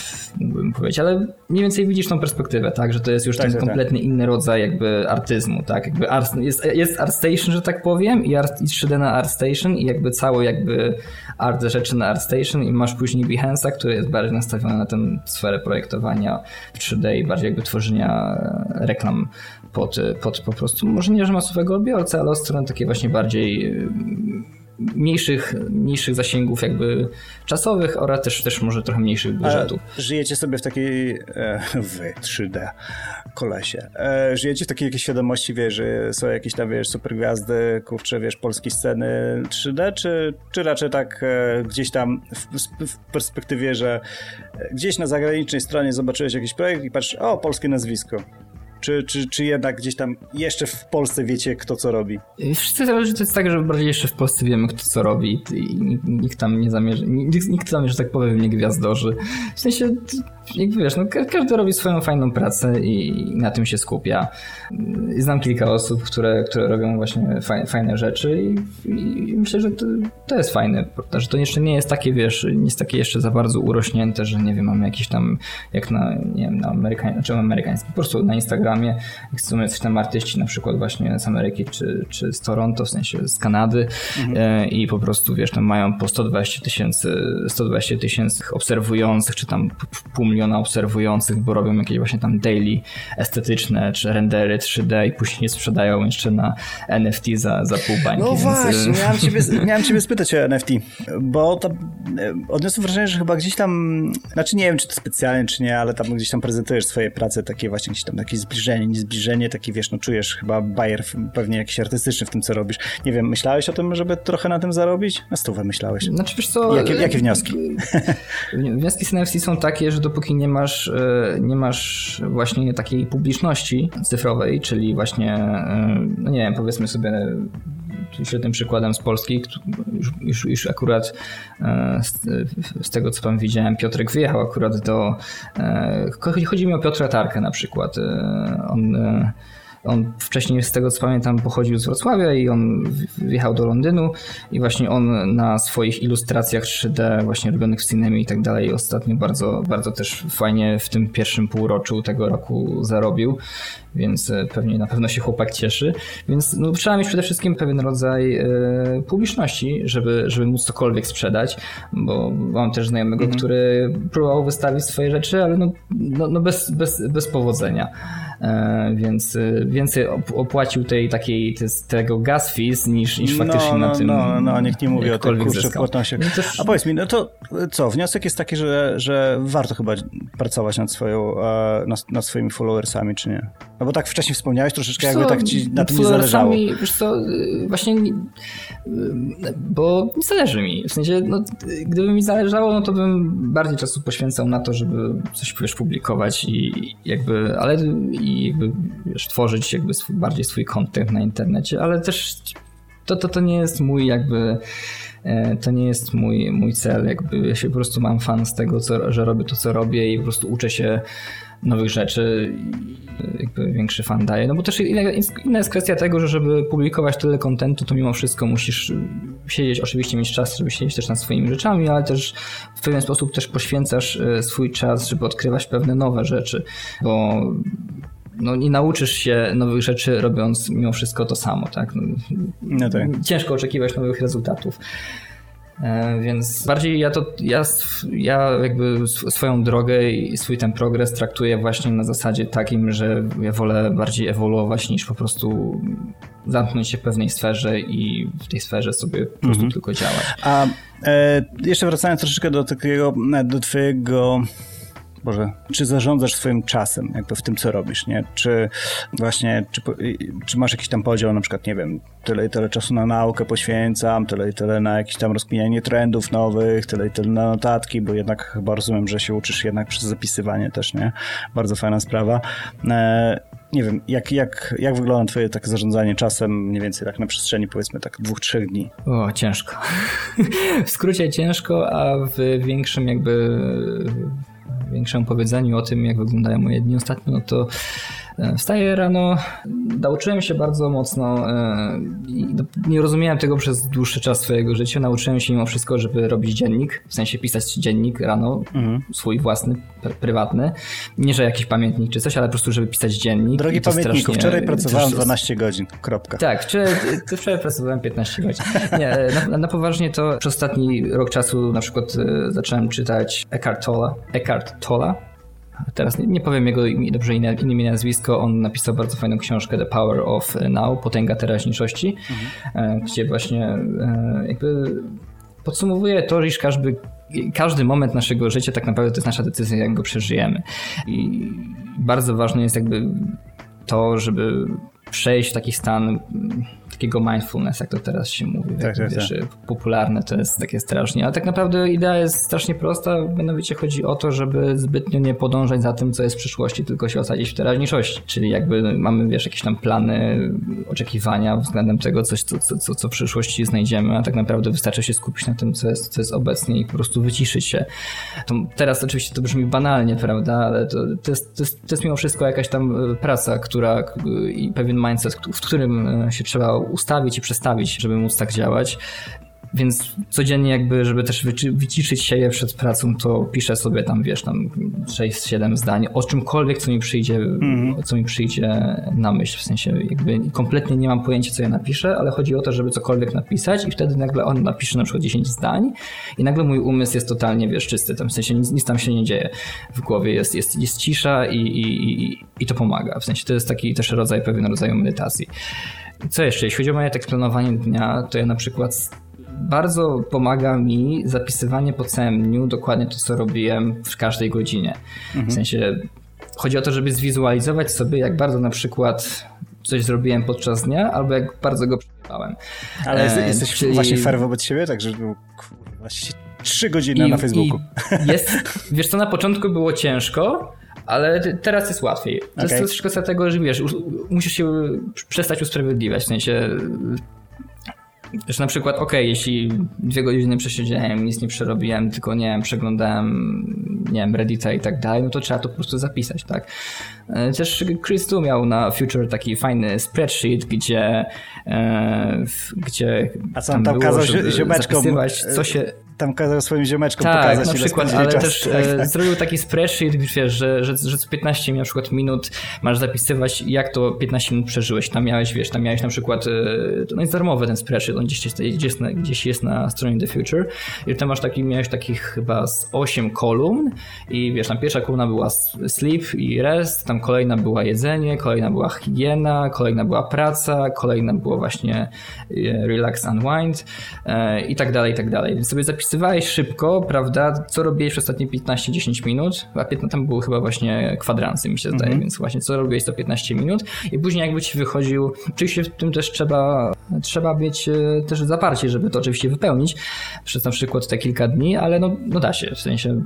[SPEAKER 2] mógłbym powiedzieć, ale mniej więcej widzisz tą perspektywę, tak, że to jest już tak, ten kompletnie tak. inny rodzaj jakby artyzmu, tak, jakby art, jest, jest ArtStation, że tak powiem i, art, i 3D na ArtStation i jakby cały jakby art rzeczy na ArtStation i masz później Behance'a, który jest bardziej nastawiony na tę sferę projektowania w 3D i bardziej jakby tworzenia reklam pod, pod po prostu, może nie, że masowego odbiorcę, ale od strony takiej właśnie bardziej y, mniejszych, mniejszych zasięgów jakby czasowych oraz też, też może trochę mniejszych budżetów.
[SPEAKER 1] A żyjecie sobie w takiej e, wy 3D kolesie. E, żyjecie w takiej jakiejś świadomości, wiesz, że są jakieś tam, wiesz, super gwiazdy, kurczę, wiesz, polskiej sceny 3D, czy, czy raczej tak e, gdzieś tam w, w, perspektywie, że gdzieś na zagranicznej stronie zobaczyłeś jakiś projekt i patrzysz, o, polskie nazwisko czy, czy, czy jednak gdzieś tam jeszcze w Polsce wiecie, kto co robi?
[SPEAKER 2] Wszyscy to jest tak, że bardziej jeszcze w Polsce wiemy, kto co robi i nikt, nikt tam nie zamierza, nikt, nikt tam, że tak powiem, nie gwiazdorzy. W sensie jakby wiesz, no, każdy robi swoją fajną pracę i na tym się skupia. Znam kilka osób, które, które robią właśnie fajne, rzeczy i, i, myślę, że to, to jest fajne, prawda? że to jeszcze nie jest takie, wiesz, nie jest takie jeszcze za bardzo urośnięte, że nie wiem, mamy jakiś tam, jak na, nie wiem, na amerykańskim, znaczy amerykańskim, po prostu na Instagramie, jak są jacyś tam artyści na przykład właśnie z Ameryki czy, czy z Toronto, w sensie z Kanady mhm. E, i po prostu, wiesz, tam mają po 120 tysięcy 120 tysięcy obserwujących, czy tam pół miliona obserwujących, bo robią jakieś właśnie tam daily estetyczne, czy rendery 3D i później je sprzedają jeszcze na NFT za, za pół bańki.
[SPEAKER 1] No więc... właśnie, [laughs] miałem ciebie, miałem ciebie spytać o NFT, bo to, e, odniosłem wrażenie, że chyba gdzieś tam, znaczy nie wiem, czy to specjalnie, czy nie, ale tam gdzieś tam prezentujesz swoje prace, takie właśnie gdzieś tam takie zbliżenie, nie zbliżenie, takie wiesz, no czujesz chyba bajer pewnie jakiś artystyczny w tym, co robisz. Nie wiem, myślałeś o tym, żeby trochę na tym zarobić? Na stówę myślałeś.
[SPEAKER 2] Znaczy wiesz co...
[SPEAKER 1] Jakie, jakie wnioski? [laughs]
[SPEAKER 2] Wnioski z NFT są takie, że dopóki nie masz, e, nie masz właśnie takiej publiczności cyfrowej, czyli właśnie, e, no nie wiem, powiedzmy sobie świetnym przykładem z Polski, już, już, już akurat z, z, tego co tam widziałem, Piotrek wyjechał akurat do. Chodzi mi o Piotra Tarkę na przykład. On on wcześniej, z tego co pamiętam, pochodził z Wrocławia i on wjechał do Londynu i właśnie on na swoich ilustracjach 3D, właśnie robionych w Cinema i tak dalej, ostatnio bardzo, bardzo też fajnie w tym pierwszym półroczu tego roku zarobił więc e, pewnie na pewno się chłopak cieszy. Więc no, trzeba mieć przede wszystkim pewien rodzaj e, publiczności, żeby, żeby móc cokolwiek sprzedać, bo mam też znajomego, mhm. który próbował wystawić swoje rzeczy, ale no, no, no bez, bez, bez powodzenia. E, więc więcej opłacił tej takiej tego gas fees niż, niż no, faktycznie
[SPEAKER 1] no,
[SPEAKER 2] na tym.
[SPEAKER 1] No, no, niech nie mówi o tym kurczę płatnościach. No też... A powiedz mi, no to co, wniosek jest taki, że, że warto chyba pracować nad, swoją, nad, nad swoimi followersami, czy nie? No bo tak wcześniej wspomniałeś troszeczkę, jakby tak ci na tym nie zależało.
[SPEAKER 2] Wiesz co, właśnie, bo nie zależy mi. W sensie, no, gdyby mi zależało, no to bym bardziej czasu poświęcał na to, żeby coś wiesz, publikować i jakby, ale i wiesz, tworzyć jakby swój, bardziej swój content na internecie, ale też to, to, to nie jest mój jakby e, to nie jest mój, mój cel, jakby ja się po prostu mam fan z tego, co, że robię to, co robię i po prostu uczę się nowych rzeczy jakby większy fan daje. No bo też inna, inna jest kwestia tego, że żeby publikować tyle kontentu, to mimo wszystko musisz siedzieć, oczywiście mieć czas, żeby siedzieć też nad swoimi rzeczami, ale też w pewien sposób też poświęcasz e, swój czas, żeby odkrywać pewne nowe rzeczy, bo no, nie nauczysz się nowych rzeczy robiąc mimo wszystko to samo, tak? No, no tak. Ciężko oczekiwać nowych rezultatów. E, więc bardziej ja to, ja, ja jakby swoją drogę i swój ten progres traktuję właśnie na zasadzie takim, że ja wolę bardziej ewoluować niż po prostu zamknąć się w pewnej sferze i w tej sferze sobie po prostu mhm. tylko działać.
[SPEAKER 1] A e, jeszcze wracając troszeczkę do takiego, do twojego Boże, czy zarządzasz swoim czasem, jakby w tym, co robisz, nie? Czy właśnie, czy, czy masz jakiś tam podział, na przykład, nie wiem, tyle i tyle czasu na naukę poświęcam, tyle i tyle na jakieś tam rozkminianie trendów nowych, tyle i tyle na notatki, bo jednak chyba rozumiem, że się uczysz jednak przez zapisywanie też, nie? Bardzo fajna sprawa. E, nie wiem, jak, jak, jak wygląda twoje takie zarządzanie czasem mniej więcej tak na przestrzeni powiedzmy tak dwóch, trzech dni?
[SPEAKER 2] O, ciężko. [laughs] w skrócie ciężko, a w większym jakby większym powiedzeniu o tym, jak wyglądają moje dni ostatnio, no to wstaję rano, nauczyłem się bardzo mocno e, nie rozumiałem tego przez dłuższy czas swojego życia. Nauczyłem się mimo wszystko, żeby robić dziennik, w sensie pisać dziennik rano, mhm. swój własny, prywatny. Nie, że jakiś pamiętnik czy coś, ale po prostu, żeby pisać dziennik.
[SPEAKER 1] Drogi pamiętniku, wczoraj pracowałem 12 godzin, kropka.
[SPEAKER 2] Tak, wczoraj, wczoraj pracowałem 15 godzin. Nie, na, na, poważnie to przez ostatni rok czasu na przykład e, zacząłem czytać Eckhart Tolle, Eckhart Tolle Teraz nie, nie powiem jego dobrze imię nazwisko. On napisał bardzo fajną książkę The Power of Now, Potęga Teraźniejszości, mhm. gdzie właśnie e, jakby podsumowuje to, iż każdy, każdy moment naszego życia tak naprawdę to jest nasza decyzja, jak go przeżyjemy. I bardzo ważne jest jakby to, żeby przejść w taki stan takiego mindfulness, jak to teraz się mówi. Tak, tak, wiesz, tak. Popularne to jest takie strasznie, ale tak naprawdę idea jest strasznie prosta, mianowicie chodzi o to, żeby zbytnio nie podążać za tym, co jest w przyszłości, tylko się osadzić w teraźniejszości. Czyli jakby mamy, wiesz, jakieś tam plany, oczekiwania względem tego, coś, co, co, co w przyszłości znajdziemy, a tak naprawdę wystarczy się skupić na tym, co jest, co jest obecnie i po prostu wyciszyć się. To teraz oczywiście to brzmi banalnie, prawda, ale to, to, jest, to, jest, to jest mimo wszystko jakaś tam e, praca, która i pewien mindset, w którym e, się trzeba ustawić i przestawić, żeby móc tak działać. Więc codziennie jakby, żeby też wyciszyć się przed pracą, to piszę sobie tam, wiesz, tam 6-7 zdań o czymkolwiek, co mi przyjdzie, mm. co mi przyjdzie na myśl. W sensie jakby kompletnie nie mam pojęcia, co ja napiszę, ale chodzi o to, żeby cokolwiek napisać i wtedy nagle on napisze na przykład 10 zdań i nagle mój umysł jest totalnie, wiesz, czysty. Tam w sensie nic, nic tam się nie dzieje. W głowie jest, jest, jest cisza i, i, i, i to pomaga. W sensie to jest taki też rodzaj, pewien rodzaj medytacji. Co jeszcze? Jeśli chodzi o moje tak planowanie dnia, to ja na przykład bardzo pomaga mi zapisywanie po całym dniu dokładnie to, co robiłem w każdej godzinie. Mhm. W sensie chodzi o to, żeby zwizualizować sobie, jak bardzo na przykład coś zrobiłem podczas dnia, albo jak bardzo go przegrywałem.
[SPEAKER 1] Ale e, jesteś czyli... właśnie fair wobec siebie, także właśnie trzy godziny I, na Facebooku.
[SPEAKER 2] jest, [laughs] wiesz co, na początku było ciężko, ale teraz jest łatwiej. To okay. jest kwestia tego, że wiesz, musisz się przestać usprawiedliwiać, w sensie Że na przykład, ok, jeśli dwie godziny przesiedziałem, nic nie przerobiłem, tylko nie wiem, przeglądałem, nie wiem, Reddita i tak dalej, no to trzeba to po prostu zapisać, tak? E, też Chris tu miał na Future taki fajny spreadsheet, gdzie, e, gdzie
[SPEAKER 1] A co tam, tam było, kazał ziomeczkom,
[SPEAKER 2] co się
[SPEAKER 1] tam kazał swoim ziomeczkom
[SPEAKER 2] tak,
[SPEAKER 1] pokazać.
[SPEAKER 2] na przykład, ale czas. też tak, tak. zrobił taki spreadsheet, wiesz, że, że, że co 15 na przykład minut masz zapisywać, jak to 15 minut przeżyłeś. Tam miałeś, wiesz, tam miałeś na przykład, to no jest darmowy ten spreadsheet, on gdzieś jest, gdzieś, na, gdzieś jest na stronie The Future i tam masz taki, miałeś takich chyba z 8 kolumn i wiesz, tam pierwsza kolumna była sleep i rest, tam kolejna była jedzenie, kolejna była higiena, kolejna była praca, kolejna była właśnie relax, unwind i tak dalej, i tak dalej. Więc sobie zapisywałeś zapisywałeś szybko, prawda, co robiłeś przez ostatnie 15-10 minut, a 15, tam były chyba właśnie kwadransy mi się zdaje, mm -hmm. więc właśnie co robiłeś to 15 minut i później jakby ci wychodził, oczywiście w tym też trzeba, trzeba mieć e, też zaparcie, żeby to oczywiście wypełnić przez na przykład te kilka dni, ale no, no da się, w sensie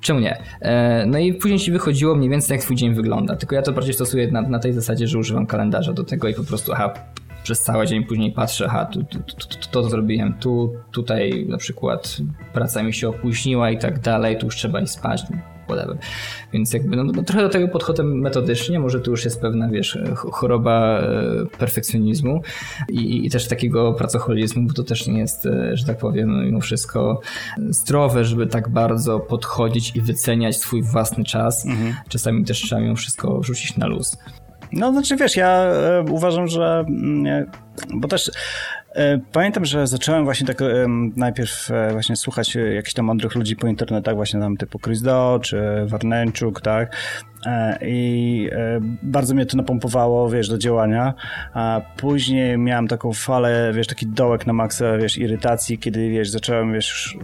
[SPEAKER 2] Czemu nie? E, no i później ci wychodziło mniej więcej jak twój dzień wygląda. Tylko ja to bardziej stosuję na, na tej zasadzie, że używam kalendarza do tego i po prostu, aha, przez cały dzień później patrzę, aha, tu, tu, tu, to zrobiłem, tu, tutaj na przykład praca mi się opóźniła i tak dalej, tu już trzeba iść spać, whatever. Więc jakby no, no, trochę do tego podchodem metodycznie, może tu już jest pewna, wiesz, choroba e, perfekcjonizmu i, i też takiego pracoholizmu, bo to też nie jest, e, że tak powiem, mimo wszystko zdrowe, żeby tak bardzo podchodzić i wyceniać swój własny czas. Mhm. Czasami też trzeba mimo wszystko rzucić na luz.
[SPEAKER 1] No, znaczy wiesz, ja e, uważam, że. Mm, bo też E, pamiętam, że zacząłem właśnie tak najpierw e, właśnie słuchać jakichś tam mądrych ludzi po internetach, właśnie tam typu Chris Do czy Warnęczuk, tak? E, I bardzo mnie to napompowało, wiesz, do działania. A później miałem taką falę, wiesz, taki dołek na maksa, wiesz, irytacji, kiedy, wiesz, zacząłem, wiesz,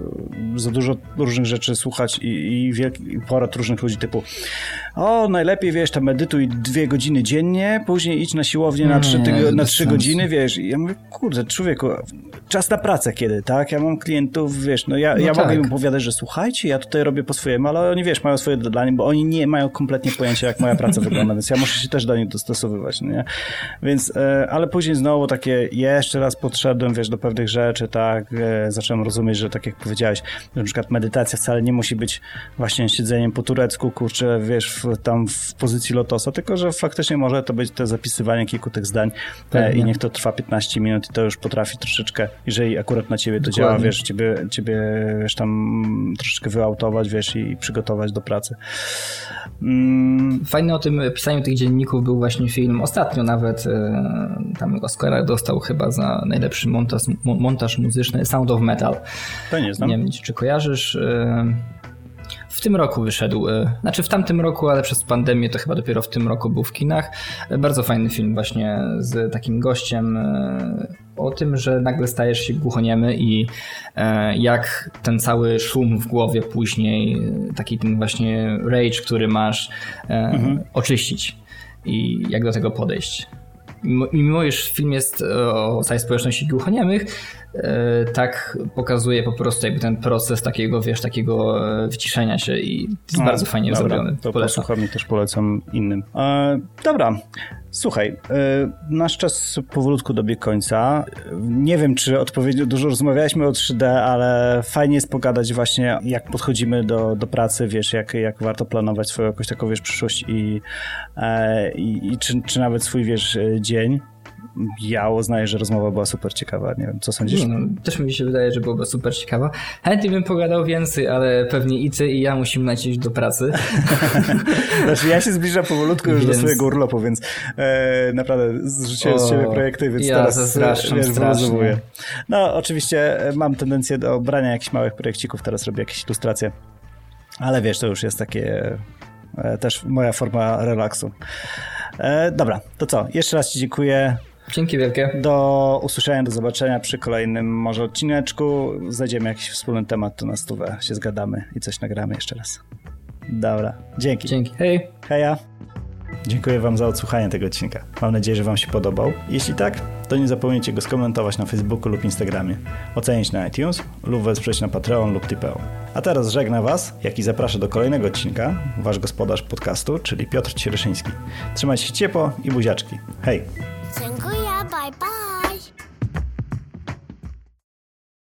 [SPEAKER 1] za dużo różnych rzeczy słuchać i, i, wielki, i porad różnych ludzi typu o, najlepiej, wiesz, tam medytuj dwie godziny dziennie, później idź na siłownię na trzy, tygo, na trzy godziny, wiesz. I ja mówię, kurde, człowieku, czas na pracę kiedy, tak? Ja mam klientów, wiesz, no ja, no ja tak. mogę im opowiadać, że słuchajcie, ja tutaj robię po swojemu, ale oni, wiesz, mają swoje deadline, bo oni nie mają kompletnie pojęcia, jak moja praca wygląda, więc ja muszę się też do nich dostosowywać, nie? Więc, e, ale później znowu takie, jeszcze raz podszedłem, wiesz, do pewnych rzeczy, tak? E, zacząłem rozumieć, że tak jak powiedziałeś, na przykład medytacja wcale nie musi być właśnie siedzeniem po turecku, kurczę, wiesz, w, tam w pozycji lotosa, tylko, że faktycznie może to być to zapisywanie kilku tych zdań e, i niech to trwa 15 minut i to już potrafi troszeczkę, jeżeli akurat na ciebie to Dokładnie. działa, wiesz, ciebie, ciebie wiesz, tam troszeczkę wyautować, wiesz, i przygotować do pracy.
[SPEAKER 2] Mm. Fajny o tym pisaniu tych dzienników był właśnie film, ostatnio nawet e, tam Oscara dostał chyba za najlepszy montaż, montaż muzyczny Sound of Metal.
[SPEAKER 1] To nie znam.
[SPEAKER 2] Nie wiem, czy kojarzysz. E, w tym roku wyszedł, e, znaczy w tamtym roku, ale przez pandemię to chyba dopiero w tym roku był w kinach. Bardzo fajny film właśnie z takim gościem o tym, że nagle stajesz się głuchoniemy i e, jak ten cały szum w głowie później, taki ten właśnie rage, który masz, e, mhm. oczyścić i jak do tego podejść. Mimo iż film jest o całej społeczności głuchoniemych, E, tak pokazuje po prostu jakby ten proces takiego, wiesz, takiego e, wyciszenia się i jest A, bardzo fajnie dobra, zrobiony.
[SPEAKER 1] To polecam. posłucham i też polecam innym. E, dobra, słuchaj, e, nasz czas powolutku dobiegł końca. Nie wiem, czy odpowiednio dużo rozmawialiśmy o 3D, ale fajnie jest pogadać właśnie, jak podchodzimy do, do pracy, wiesz, jak, jak warto planować swoją jakąś taką, wiesz, przyszłość i, e, i, i czy, czy nawet swój, wiesz, dzień ja uznaję, że rozmowa była super ciekawa. Nie wiem, co sądzisz?
[SPEAKER 2] no, też mi się wydaje, że byłaby super ciekawa. Chętnie bym pogadał więcej, ale pewnie i ty, i ja musimy lecieć do pracy. [laughs]
[SPEAKER 1] znaczy, ja się zbliżam powolutku już więc... do swojego urlopu, więc e, naprawdę zrzuciłem z siebie projekty, więc
[SPEAKER 2] ja
[SPEAKER 1] teraz
[SPEAKER 2] e, wiesz, wyluzowuję.
[SPEAKER 1] No, oczywiście e, mam tendencję do brania jakichś małych projekcików, teraz robię jakieś ilustracje, ale wiesz, to już jest takie e, też moja forma relaksu. E, dobra, to co? Jeszcze raz Ci dziękuję.
[SPEAKER 2] Dzięki wielkie.
[SPEAKER 1] Do usłyszenia, do zobaczenia przy kolejnym może odcineczku. Znajdziemy jakiś wspólny temat, to na stówę się zgadamy i coś nagramy jeszcze raz. Dobra, dzięki.
[SPEAKER 2] Dzięki, hej.
[SPEAKER 1] Heja. Dziękuję Wam za odsłuchanie tego odcinka. Mam nadzieję, że Wam się podobał. Jeśli tak, to nie zapomnijcie go skomentować na Facebooku lub Instagramie, ocenić na iTunes lub wesprzeć na Patreon lub Tipeo. A teraz żegna Was, jak i zapraszam do kolejnego odcinka, Wasz gospodarz podcastu, czyli Piotr Ciereszyński. Trzymajcie się ciepło i buziaczki. Hej! Dziękuję, bye bye!